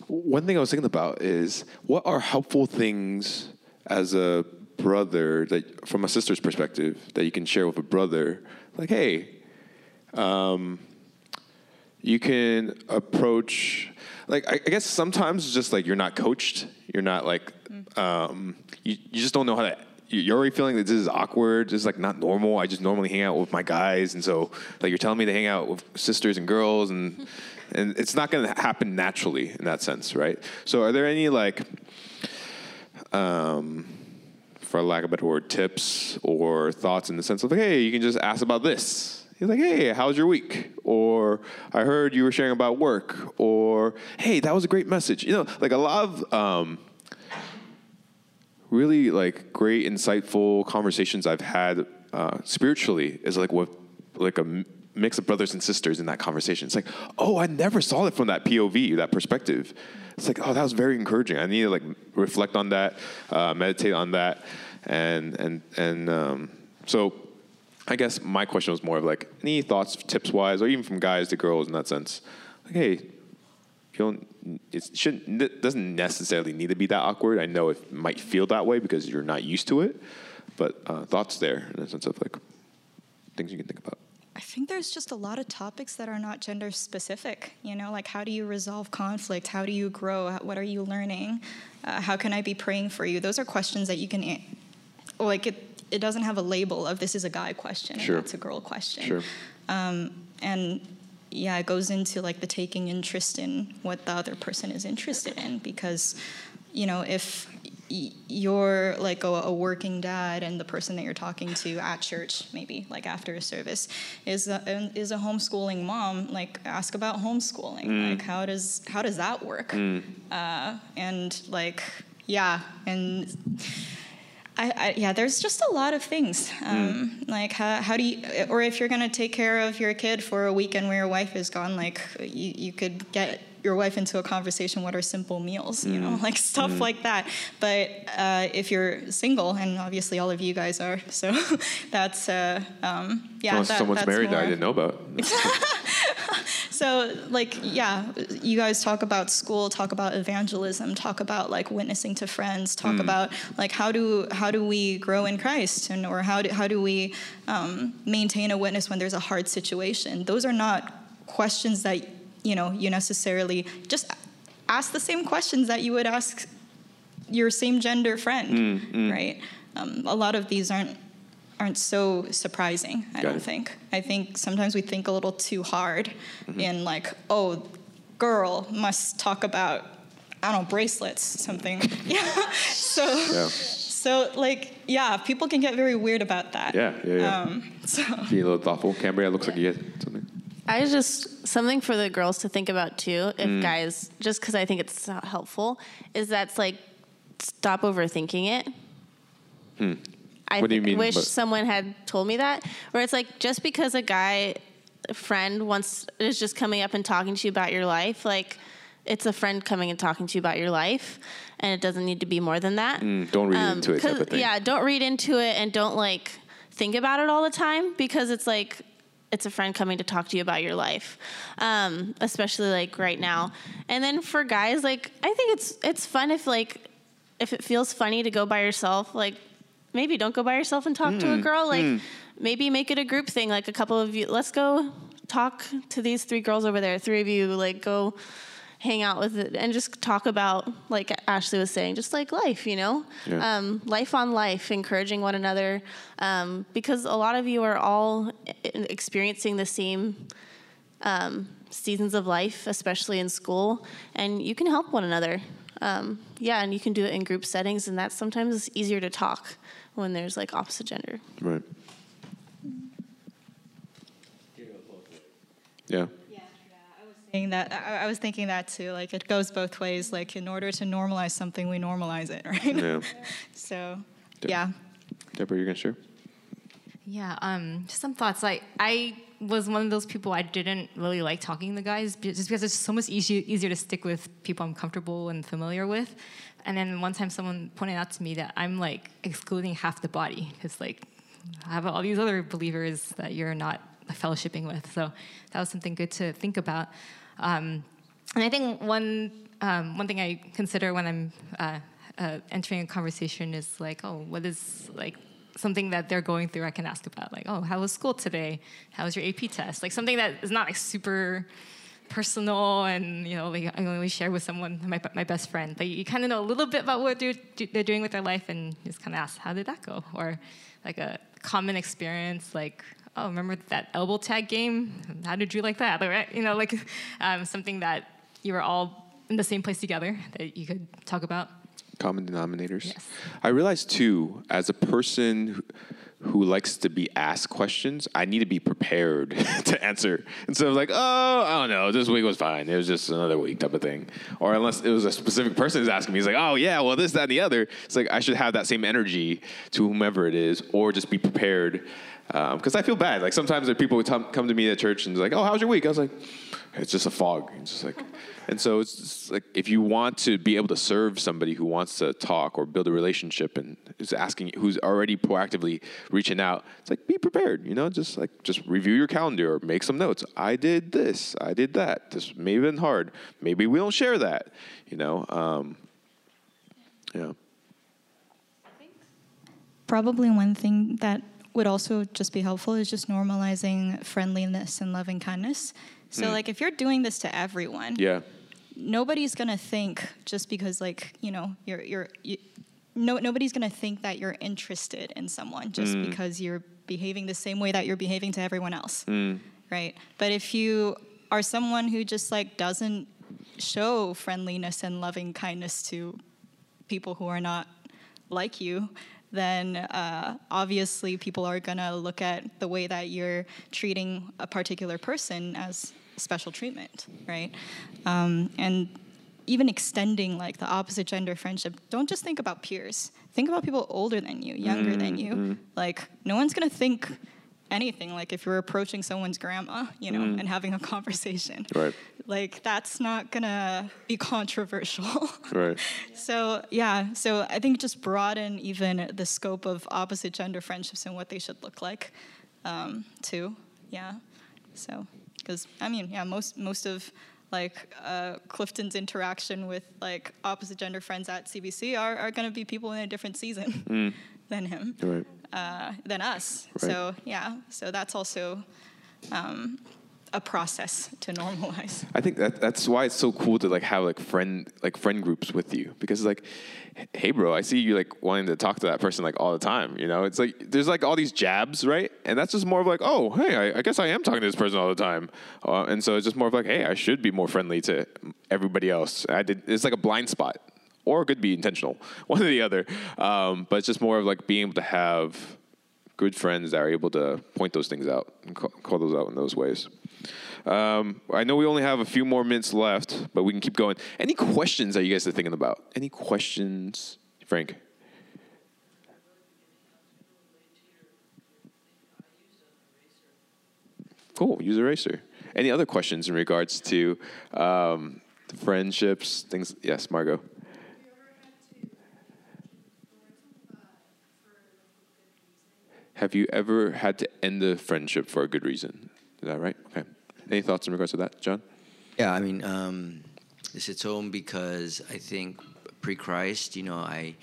Speaker 1: One thing I was thinking about is what are helpful things as a brother that, from a sister's perspective, that you can share with a brother? Like, hey, um, you can approach. Like, I, I guess sometimes it's just like you're not coached. You're not like, um, you, you just don't know how to. you- You're already feeling that this is awkward. This is like not normal. I just normally hang out with my guys, and so like you're telling me to hang out with sisters and girls, and and it's not going to happen naturally in that sense, right? So, are there any like, um, for lack of a better word, tips or thoughts in the sense of like, hey, you can just ask about this. He's like, hey, how's your week? Or I heard you were sharing about work. Or hey, that was a great message. You know, like a lot of um, really like great, insightful conversations I've had uh, spiritually is like with like a mix of brothers and sisters in that conversation. It's like, oh, I never saw it from that POV, that perspective. It's like, oh, that was very encouraging. I need to like reflect on that, uh, meditate on that, and and and um, so. I guess my question was more of like any thoughts, tips wise, or even from guys to girls in that sense. Like, hey, you don't it shouldn't it doesn't necessarily need to be that awkward. I know it might feel that way because you're not used to it, but uh, thoughts there in the sense of like things you can think about.
Speaker 3: I think there's just a lot of topics that are not gender specific. You know, like how do you resolve conflict? How do you grow? What are you learning? Uh, how can I be praying for you? Those are questions that you can, like, it, it doesn't have a label of this is a guy question
Speaker 1: Sure.
Speaker 3: and that's a girl question.
Speaker 1: Sure.
Speaker 3: Um, and yeah, it goes into like the taking interest in what the other person is interested in because, you know, if y- you're like a, a working dad and the person that you're talking to at church, maybe like after a service, is a, is a homeschooling mom, like ask about homeschooling. Like how does how does that work? Uh, and like yeah, and I, I, yeah, there's just a lot of things. Um, Like, how, how do you, or if you're going to take care of your kid for a weekend where your wife is gone, like, you, you could get your wife into a conversation what are simple meals, you know, like stuff like that. But uh, if you're single, and obviously all of you guys are, so that's, uh, um, yeah.
Speaker 1: Unless
Speaker 3: that-
Speaker 1: someone's married that I didn't know about.
Speaker 3: so like yeah you guys talk about school talk about evangelism talk about like witnessing to friends talk about like how do how do we grow in christ? And or how do, how do we um, maintain a witness when there's a hard situation? Those are not questions that you know you necessarily just ask the same questions that you would ask your same gender friend right? Um, a lot of these aren't aren't so surprising i
Speaker 1: Got
Speaker 3: don't
Speaker 1: it.
Speaker 3: think i think sometimes we think a little too hard in like oh girl must talk about i don't know bracelets something yeah so
Speaker 1: Yeah.
Speaker 3: so like yeah people can get very weird about that
Speaker 1: Yeah, yeah, yeah.
Speaker 3: um, so
Speaker 1: Being a little thoughtful. Cambria looks like you get something.
Speaker 2: I just something for the girls to think about too. If
Speaker 1: Mm.
Speaker 2: guys, just because I think it's so helpful, is that's like stop overthinking it.
Speaker 1: Hmm. You mean,
Speaker 2: wish
Speaker 1: but-
Speaker 2: someone had told me that. Where it's like just because a guy a friend wants is just coming up and talking to you about your life, like it's a friend coming and talking to you about your life, and it doesn't need to be more than that.
Speaker 1: Mm, don't read into it type of thing.
Speaker 2: Yeah, don't read into it and don't like think about it all the time because it's like it's a friend coming to talk to you about your life, um, especially like right now. And then for guys, like I think it's it's fun if like if it feels funny to go by yourself, like maybe don't go by yourself and talk
Speaker 1: Hmm.
Speaker 2: to a girl. Like maybe make it a group thing. Like a couple of you, let's go talk to these three girls over there. Three of you, like go hang out with it and just talk about like Ashley was saying, just like life, you know,
Speaker 1: Yeah.
Speaker 2: um, life on life, encouraging one another, um, because a lot of you are all experiencing the same um, seasons of life, especially in school, and you can help one another. Um, yeah, and you can do it in group settings, and that's sometimes easier to talk when there's like opposite gender.
Speaker 1: Right. Yeah. Yeah. Yeah.
Speaker 3: I was saying that I, I was thinking that too like it goes both ways like in order to normalize something we normalize it right
Speaker 1: Yeah.
Speaker 3: so
Speaker 1: Yeah.
Speaker 3: yeah
Speaker 1: Deborah, you're gonna share?
Speaker 6: Yeah, um, just some thoughts. Like I was one of those people I didn't really like talking to guys just because it's so much easier easier to stick with people I'm comfortable and familiar with. And then one time someone pointed out to me that I'm like excluding half the body because like I have all these other believers that you're not fellowshipping with. So that was something good to think about. Um, and I think one um, one thing I consider when I'm uh, uh, entering a conversation is like, oh, what is like something that they're going through? I can ask about like, oh, how was school today? How was your AP test? Like something that is not like super personal and you know like I only share with someone my my best friend. But you kind of know a little bit about what they're they're doing with their life and just kind of ask, how did that go? Or like a common experience like oh remember that elbow tag game how did you like that right you know like um, something that you were all in the same place together that you could talk about
Speaker 1: Common denominators.
Speaker 6: Yes.
Speaker 1: I realized too, as a person who, who likes to be asked questions, I need to be prepared to answer instead of like, oh, I don't know, this week was fine. It was just another week type of thing. Or unless it was a specific person who's asking me, he's like, oh yeah, well this, that, and the other. It's like I should have that same energy to whomever it is, or just be prepared. Um, because I feel bad. Like sometimes there are people who come come to me at church and like, oh, how's your week? I was like, it's just a fog. It's just like, and so it's like if you want to be able to serve somebody who wants to talk or build a relationship and is asking, who's already proactively reaching out, it's like be prepared. You know, just like just review your calendar or make some notes. I did this. I did that. This may have been hard. Maybe we don't share that. You know, um, yeah.
Speaker 3: probably one thing that would also just be helpful is just normalizing friendliness and loving kindness. So like if you're doing this to everyone,
Speaker 1: Yeah.
Speaker 3: Nobody's gonna think just because like you know you're you're you, no nobody's gonna think that you're interested in someone just because you're behaving the same way that you're behaving to everyone else right? But if you are someone who just like doesn't show friendliness and loving kindness to people who are not like you then uh, obviously people are gonna look at the way that you're treating a particular person as special treatment, right? Um, and even extending like the opposite gender friendship, don't just think about peers. Think about people older than you, younger than you. Like no one's gonna think anything like if you're approaching someone's grandma, you know, and having a conversation.
Speaker 1: Right.
Speaker 3: Like that's not gonna be controversial.
Speaker 1: Right.
Speaker 3: So yeah, so I think just broaden even the scope of opposite gender friendships and what they should look like, um, too. Yeah. So because I mean, yeah, most most of like uh, Clifton's interaction with like opposite gender friends at CBC are, are going to be people in a different season than him,
Speaker 1: Right.
Speaker 3: uh, than us.
Speaker 1: Right.
Speaker 3: So yeah, so that's also um, a process to normalize.
Speaker 1: I think that that's why it's so cool to like have like friend like friend groups with you because it's like, hey bro, I see you like wanting to talk to that person like all the time. You know, it's like there's like all these jabs, right? And that's just more of like, oh hey, I, I guess I am talking to this person all the time, uh, and so it's just more of like, hey, I should be more friendly to everybody else. I did. It's like a blind spot, or it could be intentional, one or the other. Um, but it's just more of like being able to have good friends that are able to point those things out and call those out in those ways. Um, I know we only have a few more minutes left, but we can keep going. Any questions that you guys are thinking about? Any questions, Frank? Cool. Use eraser. Any other questions in regards to um, friendships, things? Yes, Margot. Have you ever had to end a friendship for a good reason? Is that right? Okay. Any thoughts in regards to that, John?
Speaker 4: Yeah, I mean, um, this hits home because I think pre-Christ, you know, I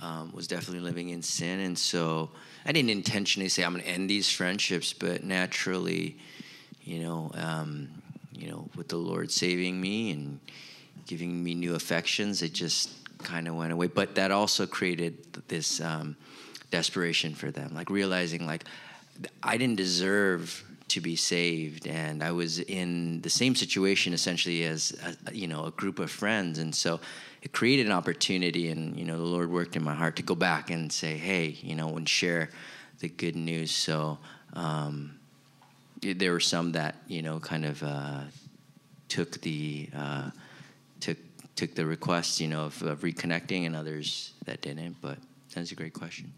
Speaker 4: um, was definitely living in sin, and so I didn't intentionally say I'm going to end these friendships, but naturally, you know, um, you know, with the Lord saving me and giving me new affections, it just kind of went away. But that also created this um, desperation for them, like realizing like I didn't deserve to be saved, and I was in the same situation essentially as a, you know a group of friends, and so it created an opportunity, and you know the Lord worked in my heart to go back and say, hey, you know, and share the good news. So. Um, there were some that you know kind of uh, took the uh, took took the request you know of, of reconnecting, and others that didn't. But that's a great question.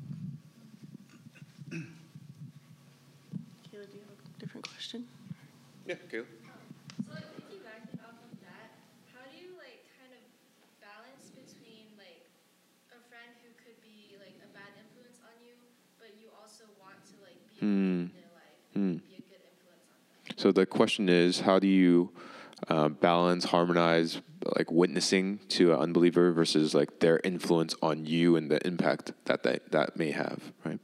Speaker 2: Kayla, do you have a different question?
Speaker 1: Yeah, Caleb.
Speaker 7: So like piggybacking off of that, how do you like kind of balance between like a friend who could be like a bad influence on you, but you also want to like be
Speaker 1: Hmm.
Speaker 7: in their life,
Speaker 1: Hmm.
Speaker 7: be a good influence on them?
Speaker 1: So the question is, how do you uh, balance, harmonize, like witnessing to an unbeliever versus like their influence on you and the impact that they, that may have, right?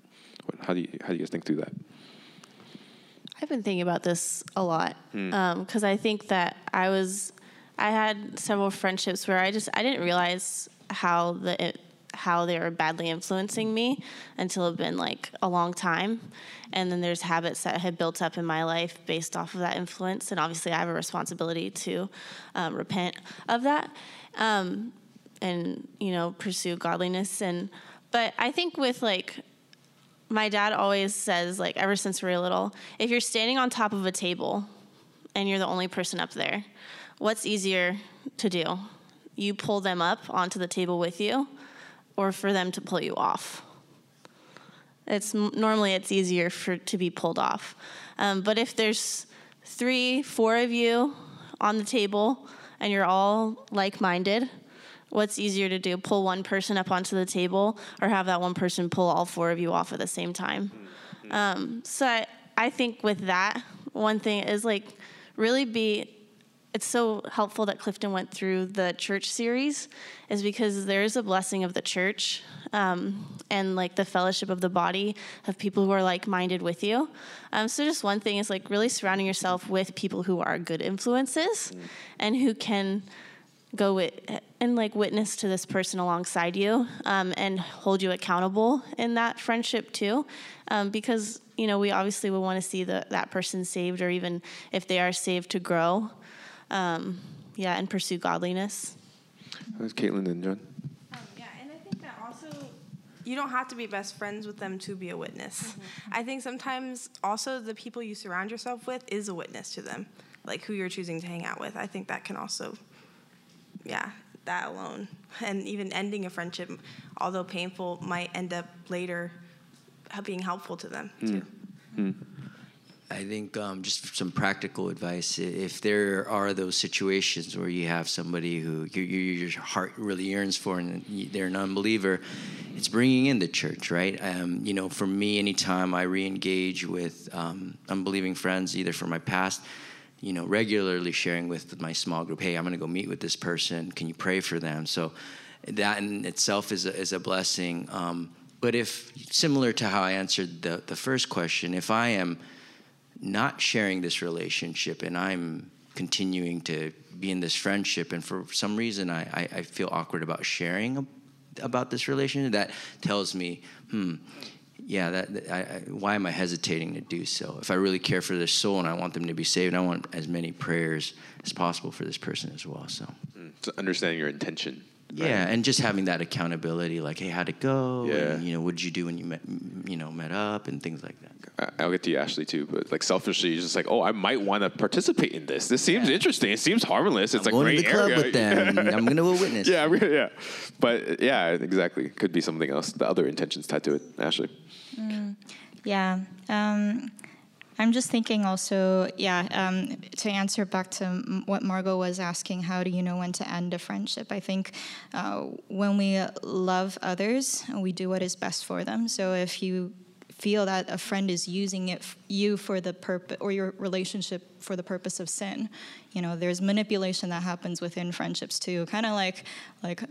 Speaker 1: What, how do you how do you guys think through that?
Speaker 2: I've been thinking about this a lot because I think that I was, I had several friendships where I just I didn't realize how the it, how they were badly influencing me until it'd been like a long time, and then there's habits that had built up in my life based off of that influence, and obviously I have a responsibility to um, repent of that, um, and you know pursue godliness. And. But I think with like my dad always says like ever since we were little if you're standing on top of a table and you're the only person up there what's easier to do? You pull them up onto the table with you or for them to pull you off? It's normally it's easier for to be pulled off. Um, but if there's three four of you on the table and you're all like-minded what's easier to do pull one person up onto the table or have that one person pull all four of you off at the same time? Um, so I, I think with that one thing is like really be it's so helpful that Clifton went through the church series, is because there is a blessing of the church um, and like the fellowship of the body of people who are like minded with you. Um, so just one thing is like really surrounding yourself with people who are good influences and who can go with and like witness to this person alongside you um, and hold you accountable in that friendship too um, because you know we obviously would want to see the, that person saved or even if they are saved to grow um, yeah and pursue godliness
Speaker 1: That's Caitlin and John.
Speaker 8: Um, yeah, and I think that also you don't have to be best friends with them to be a witness. I think sometimes also the people you surround yourself with is a witness to them, like who you're choosing to hang out with. I think that can also, yeah, that alone, and even ending a friendship, although painful, might end up later being helpful to them too.
Speaker 4: I think um, just some practical advice. If there are those situations where you have somebody who your, your your heart really yearns for and they're an unbeliever, it's bringing in the church, right? Um, you know, for me, anytime I re-engage with um, unbelieving friends, either from my past, you know, regularly sharing with my small group, hey, I'm going to go meet with this person. Can you pray for them? So that in itself is a, is a blessing. Um, but if similar to how I answered the, the first question, if I am not sharing this relationship and I'm continuing to be in this friendship and for some reason I, I, I feel awkward about sharing about this relationship, that tells me, hmm, yeah, that, that- I, I, why am I hesitating to do so? If I really care for their soul and I want them to be saved, I want as many prayers as possible for this person as well. So.
Speaker 1: Mm, so understanding your intention. right?
Speaker 4: Yeah, and just having that accountability, like, hey, how'd it go?
Speaker 1: Yeah.
Speaker 4: And, you know, what did you do when you met, you know, met up, and things like that.
Speaker 1: I'll get to you, Ashley, too. But like selfishly, you're just like, oh, I might want to participate in this. This seems interesting. It seems harmless. It's
Speaker 4: I'm
Speaker 1: a
Speaker 4: going
Speaker 1: great
Speaker 4: to the club
Speaker 1: area.
Speaker 4: with them. I'm going to a witness.
Speaker 1: yeah, I'm gonna- yeah. But yeah, exactly. Could be something else. The other intentions tied to it. Ashley.
Speaker 3: Yeah. Um, I'm just thinking also, yeah, um, to answer back to what Margot was asking, how do you know when to end a friendship? I think uh, when we love others, we do what is best for them. So if you feel that a friend is using it you for the purpose or your relationship for the purpose of sin you know there's manipulation that happens within friendships too kind of like like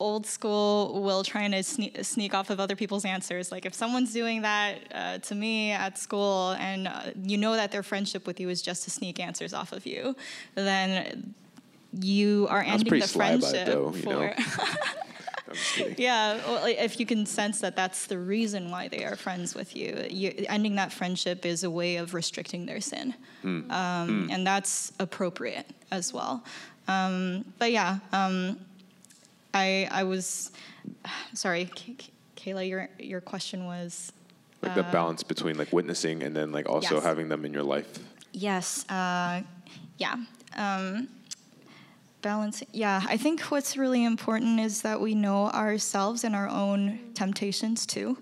Speaker 3: old school will trying to sneak, sneak off of other people's answers. Like if someone's doing that uh, to me at school, and uh, you know that their friendship with you is just to sneak answers off of you, then you are ending the
Speaker 1: sly about it,
Speaker 3: friendship
Speaker 1: though, you
Speaker 3: for.
Speaker 1: know. I'm just.
Speaker 3: Yeah, well, if you can sense that that's the reason why they are friends with you, you ending that friendship is a way of restricting their sin,
Speaker 1: Hmm.
Speaker 3: um, and that's appropriate as well. Um, but yeah, um, I I was sorry, Kayla, your your question was
Speaker 1: Like the balance between like witnessing and then like also
Speaker 3: Yes.
Speaker 1: having them in your life.
Speaker 3: Yes. Uh, yeah. Um, balancing. Yeah. I think what's really important is that we know ourselves and our own temptations too.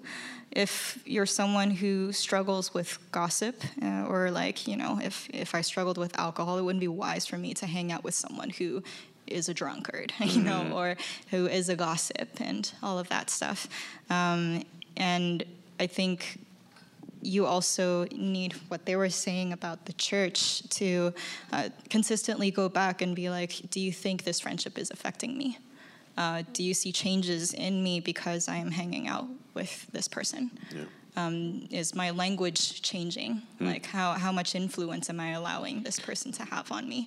Speaker 3: If you're someone who struggles with gossip, uh, or like you know, if if I struggled with alcohol, it wouldn't be wise for me to hang out with someone who is a drunkard, you know, or who is a gossip and all of that stuff. Um, and I think you also need what they were saying about the church to uh, consistently go back and be like, do you think this friendship is affecting me? Uh, do you see changes in me because I am hanging out with this person? Um, is my language changing? Like, how, how much influence am I allowing this person to have on me?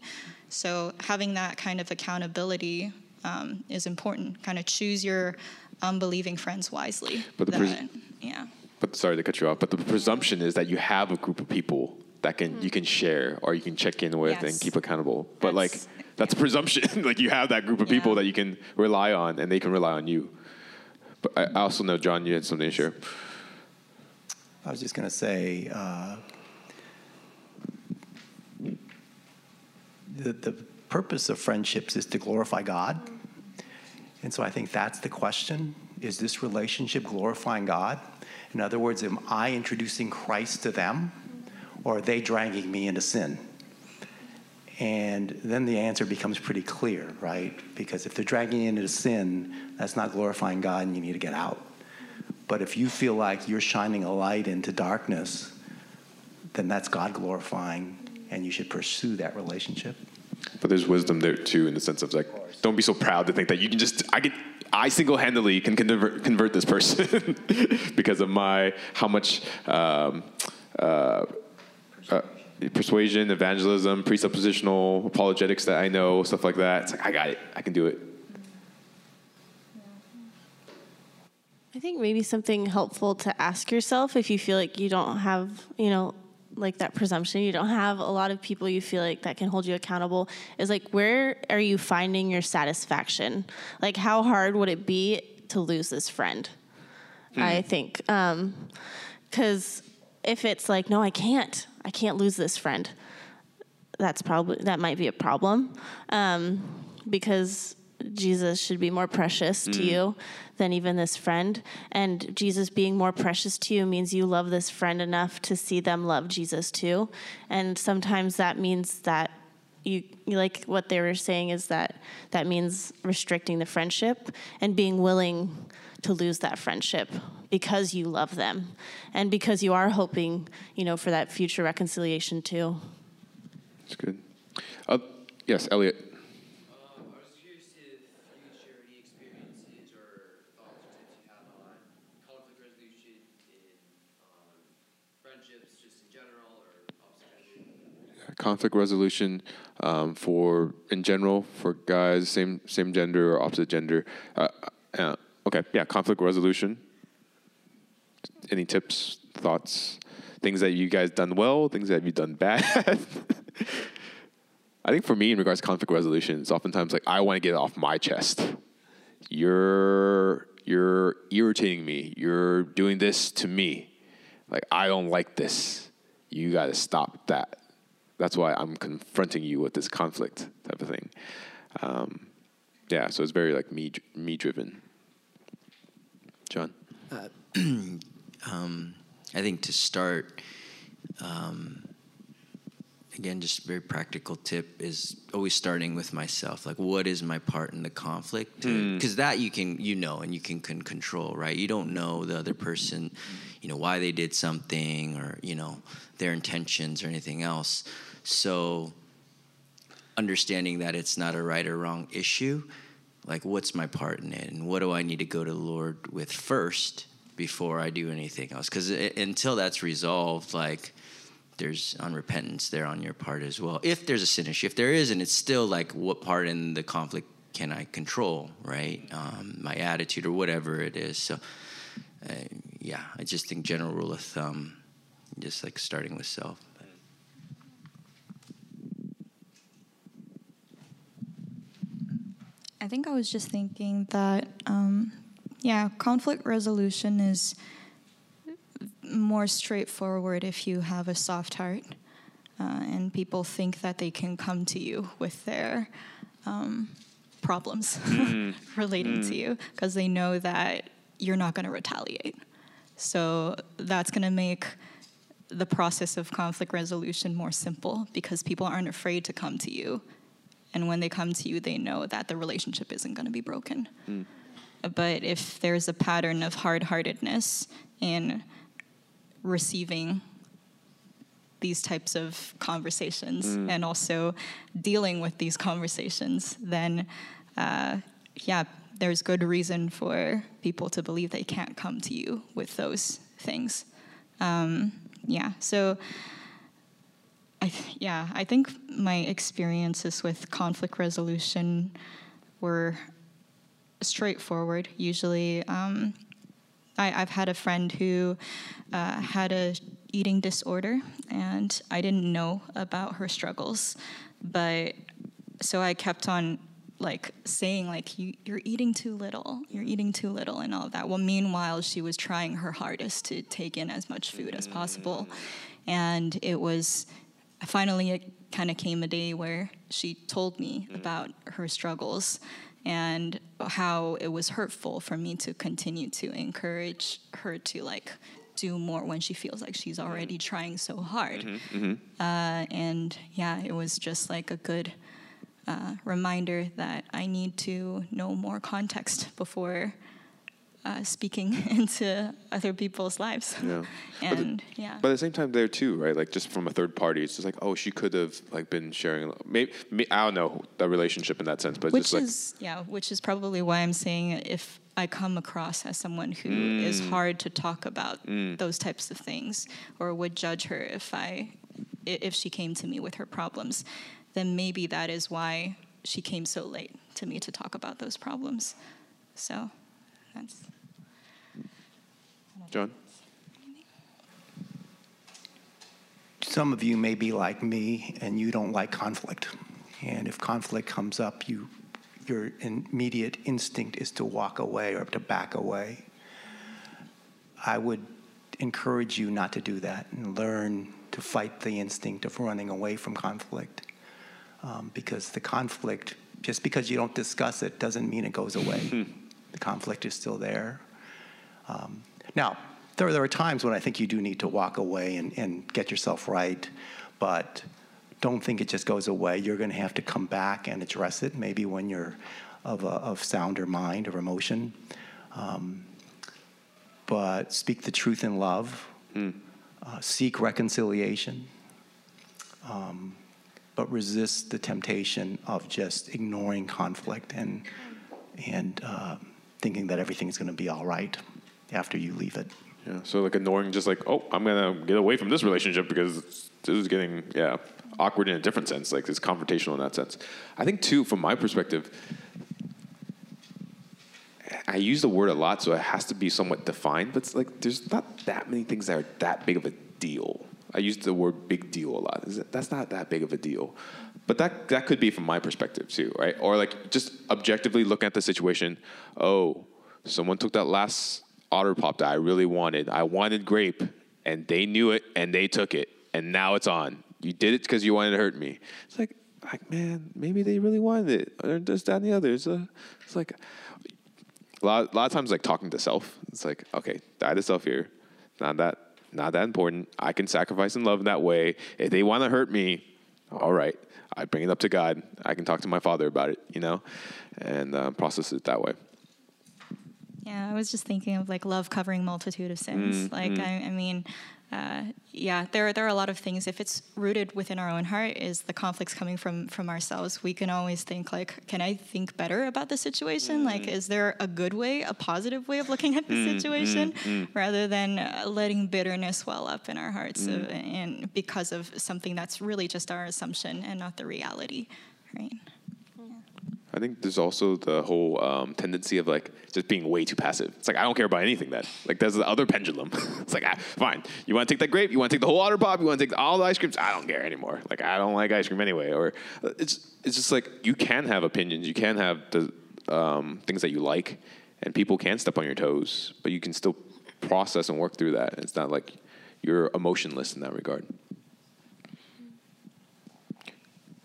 Speaker 3: So, having that kind of accountability um, is important. Kind of choose your unbelieving friends wisely.
Speaker 1: But the pres-
Speaker 3: That- yeah.
Speaker 1: But sorry to cut you off. But the presumption is that you have a group of people that can you can share or you can check in with and
Speaker 3: Mm-hmm.
Speaker 1: Keep accountable. But like
Speaker 3: That's-
Speaker 1: that's a presumption. like you have that group of people
Speaker 3: Yeah.
Speaker 1: that you can rely on and they can rely on you. But I I also know John, you had something to share.
Speaker 5: I was just going to say uh, the, the purpose of friendships is to glorify God. And so I think that's the question is this relationship glorifying God? In other words, am I introducing Christ to them or are they dragging me into sin? And then the answer becomes pretty clear, right? Because if they're dragging you into sin, that's not glorifying God and you need to get out. But if you feel like you're shining a light into darkness, then that's God glorifying and you should pursue that relationship.
Speaker 1: But there's wisdom there too, in the sense of like, don't be so proud to think that you can just I can I single-handedly can convert, convert this person because of my how much um, uh, uh, persuasion, evangelism, presuppositional apologetics that I know, stuff like that. It's like I got it, I can do it.
Speaker 2: I think maybe something helpful to ask yourself if you feel like you don't have, you know, like that presumption, you don't have a lot of people you feel like that can hold you accountable, is like, where are you finding your satisfaction? Like, how hard would it be to lose this friend? Hmm. I think. Um, because if it's like, no, I can't, I can't lose this friend, that's probably, that might be a problem. Um, because Jesus should be more precious to hmm. you than even this friend. And Jesus being more precious to you means you love this friend enough to see them love Jesus too. And sometimes that means that you, like what they were saying is that that means restricting the friendship and being willing to lose that friendship because you love them and because you are hoping, you know, for that future reconciliation too.
Speaker 1: It's good. Uh, yes, Elliot.
Speaker 9: Um, I was curious if you could share any experiences or thoughts or tips you have on conflict resolution in um, friendships, just in general, or opposite gender.
Speaker 1: Conflict resolution um, for in general for guys same same gender or opposite gender. Uh, uh, okay yeah conflict resolution. Any tips thoughts things that you guys done well things that you've done bad? I think for me in regards to conflict resolution it's oftentimes like i want to get it off my chest. You're you're irritating me. You're doing this to me. Like i don't like this. You got to stop that that's why I'm confronting you with this conflict type of thing. Um, yeah, so it's very like me me driven. John,
Speaker 4: Um, I think to start, um, again, just a very practical tip is always starting with myself. Like, what is my part in the conflict? Because that you can, you know, and you can, can control, right? You don't know the other person, you know, why they did something or, you know, their intentions or anything else. So, understanding that it's not a right or wrong issue, like, what's my part in it? And what do I need to go to the Lord with first before I do anything else? Because until that's resolved, like, there's unrepentance there on your part as well. If there's a sin issue, if there isn't, it's still like what part in the conflict can I control, right? Um, my attitude or whatever it is. So, uh, yeah, I just think general rule of thumb, just like starting with self.
Speaker 3: I think I was just thinking that, um, yeah, conflict resolution is more straightforward if you have a soft heart uh, and people think that they can come to you with their um, problems relating to you because they know that you're not going to retaliate. So that's going to make the process of conflict resolution more simple because people aren't afraid to come to you. And when they come to you, they know that the relationship isn't going to be broken. But if there's a pattern of hard heartedness in receiving these types of conversations and also dealing with these conversations, then uh, yeah, there's good reason for people to believe they can't come to you with those things. Um, yeah, so I th- yeah, I think my experiences with conflict resolution were straightforward. Usually, um, I, I've had a friend who uh, had a eating disorder, and I didn't know about her struggles, but so I kept on like saying like you, you're eating too little you're eating too little and all of that. Well meanwhile she was trying her hardest to take in as much food as possible. And it was finally it kind of came a day where she told me about her struggles and how it was hurtful for me to continue to encourage her to like do more when she feels like she's already trying so hard. Uh, and yeah it was just like a good uh, reminder that i need to know more context before uh, speaking into other people's lives.
Speaker 1: Yeah. But the-
Speaker 3: and yeah.
Speaker 1: But at the same time, there too, right? Like just from a third party, it's just like, oh, she could have like been sharing. Maybe, I don't know the relationship in that sense, but
Speaker 3: which
Speaker 1: just like
Speaker 3: is yeah, which is probably why I'm saying if I come across as someone who is
Speaker 1: Mm.
Speaker 3: hard to talk about those types of things, or would judge her if i- if she came to me with her problems, then maybe that is why she came so late to me to talk about those problems. So that's
Speaker 1: John.
Speaker 5: Some of you may be like me and you don't like conflict. And if conflict comes up, you, your immediate instinct is to walk away or to back away. I would encourage you not to do that and learn to fight the instinct of running away from conflict. Um, because the conflict, just because you don't discuss it, doesn't mean it goes away. the conflict is still there. Um, now, there, there are times when I think you do need to walk away and, and get yourself right, but don't think it just goes away. You're going to have to come back and address it, maybe when you're of, a, of sounder mind or emotion. Um, but speak the truth in love, uh, seek reconciliation, um, but resist the temptation of just ignoring conflict and, and uh, thinking that everything's going to be all right after you leave it.
Speaker 1: Yeah. So like ignoring just like, oh, I'm gonna get away from this relationship because this is getting yeah awkward in a different sense. Like it's confrontational in that sense. I think too, from my perspective, I use the word a lot, so it has to be somewhat defined. But it's like there's not that many things that are that big of a deal. I use the word big deal a lot. That's not that big of a deal. But that that could be from my perspective too, right? Or like just objectively looking at the situation. Oh, someone took that last otter pop that I really wanted. I wanted grape, and they knew it, and they took it, and now it's on. You did it because you wanted to hurt me. It's like, like man, maybe they really wanted it, or this, that, and the other. It's, a, it's like a lot, a lot of times like talking to self. It's like, okay, die to self here. Not that, not that important. I can sacrifice and love in that way. If they want to hurt me, all right. I bring it up to God. I can talk to my Father about it, you know, and uh, process it that way.
Speaker 3: Yeah, I was just thinking of like love covering multitude of sins.
Speaker 1: Mm,
Speaker 3: like
Speaker 1: mm.
Speaker 3: I, I mean, uh, yeah, there there are a lot of things. If it's rooted within our own heart, is the conflicts coming from from ourselves? We can always think like, can I think better about the situation? Like,
Speaker 1: Mm.
Speaker 3: is there a good way, a positive way of looking at the
Speaker 10: Mm,
Speaker 3: situation,
Speaker 10: mm, mm.
Speaker 3: rather than uh, letting bitterness well up in our hearts,
Speaker 1: Mm.
Speaker 3: and because of something that's really just our assumption and not the reality, right?
Speaker 1: I think there's also the whole um, tendency of like just being way too passive. It's like I don't care about anything then. Like there's the other pendulum. it's like ah, fine, you want to take that grape, you want to take the whole otter pop, you want to take all the ice creams. I don't care anymore. Like I don't like ice cream anyway. Or uh, it's it's just like you can have opinions, you can have the um, things that you like, and people can step on your toes, but you can still process and work through that. It's not like you're emotionless in that regard.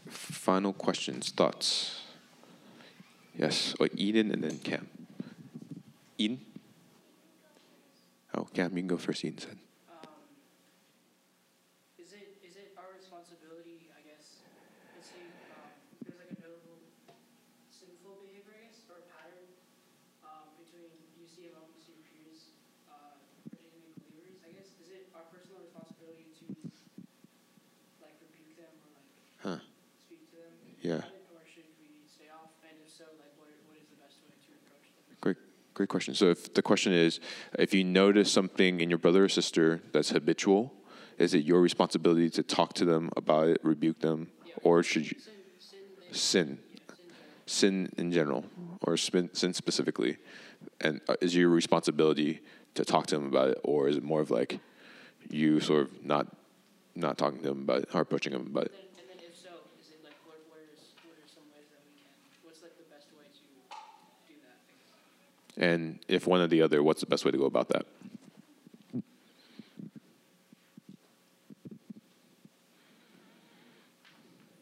Speaker 1: Final questions, thoughts. Yes, oh, or Eden and then Cam. Eden? Oh, Cam, you can go first, Eden said.
Speaker 10: Is it is it our responsibility, I guess, let's say um, there's like a notable sinful behavior, I guess, or a pattern um, between you see amongst your peers, uh, particularly believers, I guess, is it our personal responsibility to like rebuke them or like
Speaker 1: Huh.
Speaker 10: speak to them?
Speaker 1: Yeah.
Speaker 10: about it, Or should we stay off? And if so, like what, what is the best way to approach them?
Speaker 1: Great, question. So, if the question is, if you notice something in your brother or sister that's habitual, is it your responsibility to talk to them about it, rebuke them, or should you sin, sin in general, or sin, sin specifically, and uh, is your responsibility to talk to them about it, or is it more of like you sort of not not talking to them about it, or approaching them about it?
Speaker 10: And then if so, is it like what what is what are some ways that we can? What's like the best way to do that? I guess?
Speaker 1: And if one or the other, what's the best way to go about that?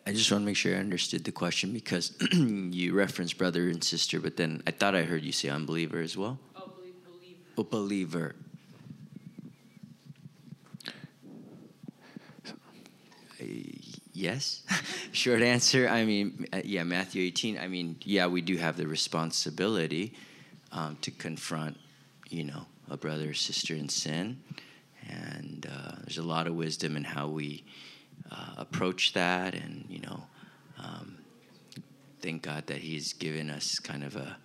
Speaker 4: I just want to make sure I understood the question because you referenced brother and sister, but then I thought I heard you say unbeliever as well.
Speaker 10: Oh, believe, believe.
Speaker 4: Oh, believer. Uh, Yes. Short answer. I mean, uh, yeah, Matthew 18. I mean, yeah, we do have the responsibility um, to confront you know, a brother or sister in sin. And uh, there's a lot of wisdom in how we uh, approach that. And, you know, um, thank God that He's given us kind of a,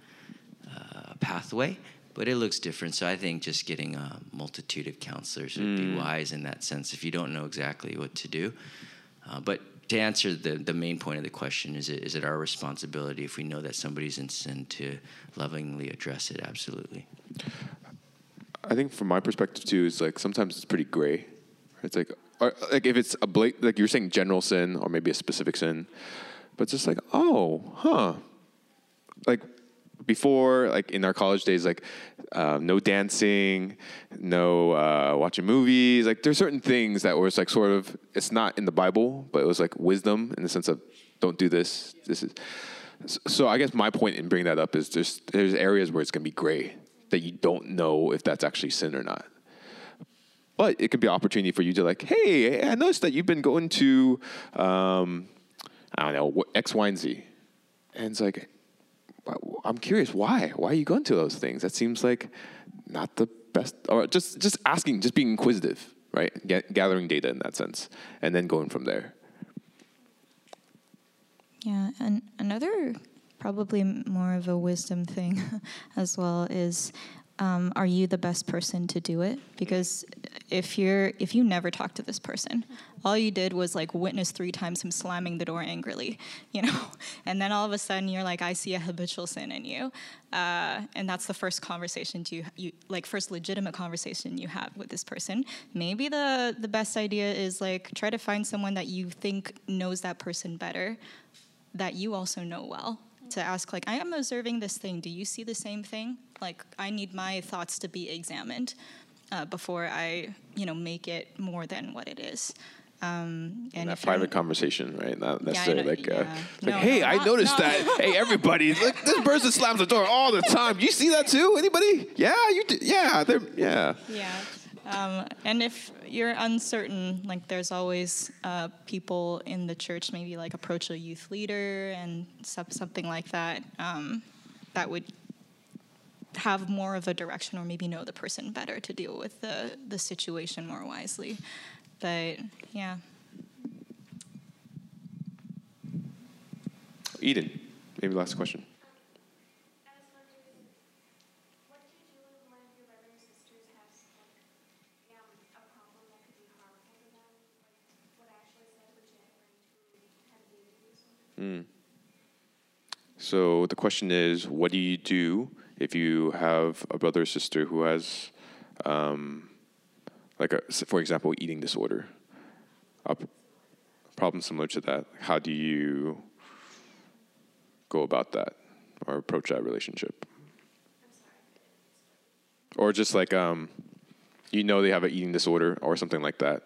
Speaker 4: a pathway. But it looks different. So I think just getting a multitude of counselors would be
Speaker 1: Mm.
Speaker 4: wise in that sense if you don't know exactly what to do. Uh, but to answer the, the main point of the question, is it, is it our responsibility if we know that somebody's in sin to lovingly address it? Absolutely.
Speaker 1: I think from my perspective too, is like sometimes it's pretty gray. It's like, or, like if it's a blat like you're saying general sin or maybe a specific sin, but it's just like, oh, huh, like before, like in our college days, like um, no dancing, no uh, watching movies. Like there's certain things that was like sort of it's not in the Bible, but it was like wisdom in the sense of don't do this. This is so. I guess my point in bringing that up is there's there's areas where it's gonna be gray that you don't know if that's actually sin or not. But it could be an opportunity for you to like, hey, I noticed that you've been going to, um, I don't know, X, Y, and Z, and it's like, I'm curious why. Why are you going to those things? That seems like not the best. Or just just asking, just being inquisitive, right? Gathering data in that sense, and then going from there.
Speaker 3: Yeah, and another probably more of a wisdom thing as well is um, are you the best person to do it? Because if you're if you never talk to this person all you did was like witness three times him slamming the door angrily you know? And then all of a sudden you're like i see a habitual sin in you. Uh, and that's the first conversation you, you like first legitimate conversation you have with this person. Maybe the the best idea is like try to find someone that you think knows that person better that you also know well to ask like i am observing this thing do you see the same thing like i need my thoughts to be examined uh, before i you know make it more than what it is um,
Speaker 1: And
Speaker 3: and
Speaker 1: that private conversation, right? Not necessarily
Speaker 3: know-
Speaker 1: like, uh, like,
Speaker 3: No,
Speaker 1: hey,
Speaker 3: no,
Speaker 1: I
Speaker 3: not-
Speaker 1: noticed
Speaker 3: not-
Speaker 1: that. hey, everybody, look, this person slams the door all the time. You see that too? Anybody? Yeah, you. Do, yeah, they're yeah.
Speaker 3: Yeah. Um, and if you're uncertain, like there's always uh, people in the church, maybe like approach a youth leader and some- something like that, um, that would have more of a direction or maybe know the person better to deal with the, the situation more wisely. But yeah.
Speaker 1: Eden, maybe last question. Mm. So the question is, what do you do if you have a brother or sister who has, um, like a, for example, eating disorder, a problem similar to that? How do you go about that or approach that relationship? Or just like, um, you know, they have an eating disorder or something like that.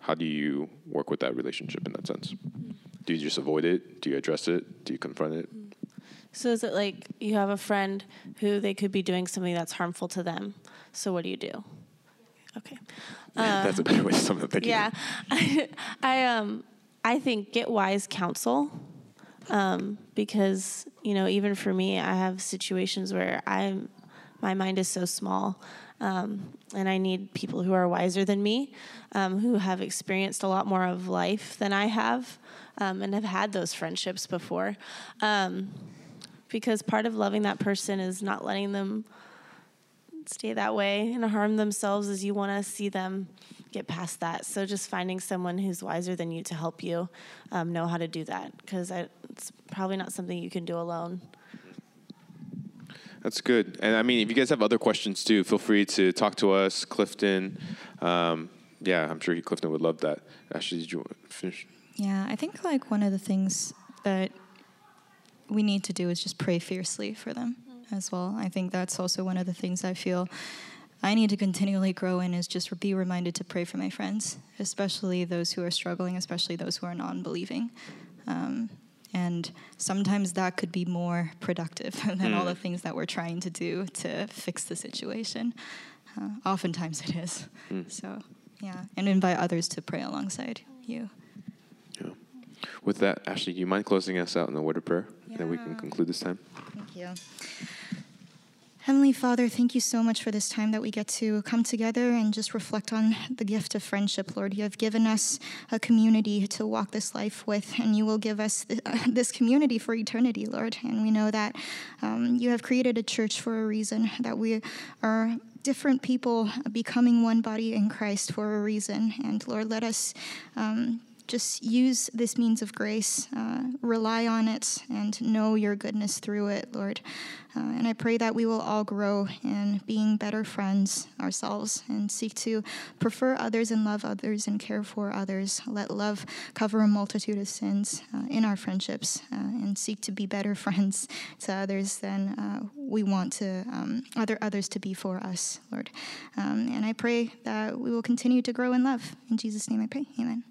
Speaker 1: How do you work with that relationship in that sense? Do you just avoid it? Do you address it? Do you confront it?
Speaker 2: So is it like you have a friend who they could be doing something that's harmful to them? So what do you do? Okay. Uh,
Speaker 1: That's a better way to sum it up.
Speaker 2: Yeah, I, I um I think get wise counsel, um, because you know even for me I have situations where I'm my mind is so small, um, and I need people who are wiser than me, um, who have experienced a lot more of life than I have, um, and have had those friendships before, um, because part of loving that person is not letting them stay that way and harm themselves as you want to see them get past that. So just finding someone who's wiser than you to help you um, know how to do that because it's probably not something you can do alone.
Speaker 1: That's good. And I mean, if you guys have other questions too, feel free to talk to us, Clifton. Um, yeah, I'm sure Clifton would love that. Ashley, did you want to finish?
Speaker 3: Yeah, I think like one of the things that we need to do is just pray fiercely for them as well. I think that's also one of the things I feel I need to continually grow in is just be reminded to pray for my friends, especially those who are struggling, especially those who are non-believing. Um, and sometimes that could be more productive than all
Speaker 1: Mm.
Speaker 3: the things that we're trying to do to fix the situation. Uh, oftentimes it is.
Speaker 1: Mm.
Speaker 3: So, yeah, and invite others to pray alongside you. Yeah.
Speaker 1: With that, Ashley, do you mind closing us out in a word of prayer? And then we can conclude this time.
Speaker 3: Thank you. Heavenly Father, thank you so much for this time that we get to come together and just reflect on the gift of friendship, Lord. You have given us a community to walk this life with, and you will give us th- this community for eternity, Lord. And we know that um, you have created a church for a reason, that we are different people becoming one body in Christ for a reason. And Lord, let us. Um, just use this means of grace, uh, rely on it, and know your goodness through it, Lord. Uh, and I pray that we will all grow in being better friends ourselves and seek to prefer others and love others and care for others. Let love cover a multitude of sins uh, in our friendships uh, and seek to be better friends to others than uh, we want to um, other others to be for us, Lord. Um, and I pray that we will continue to grow in love. In Jesus' name I pray. Amen.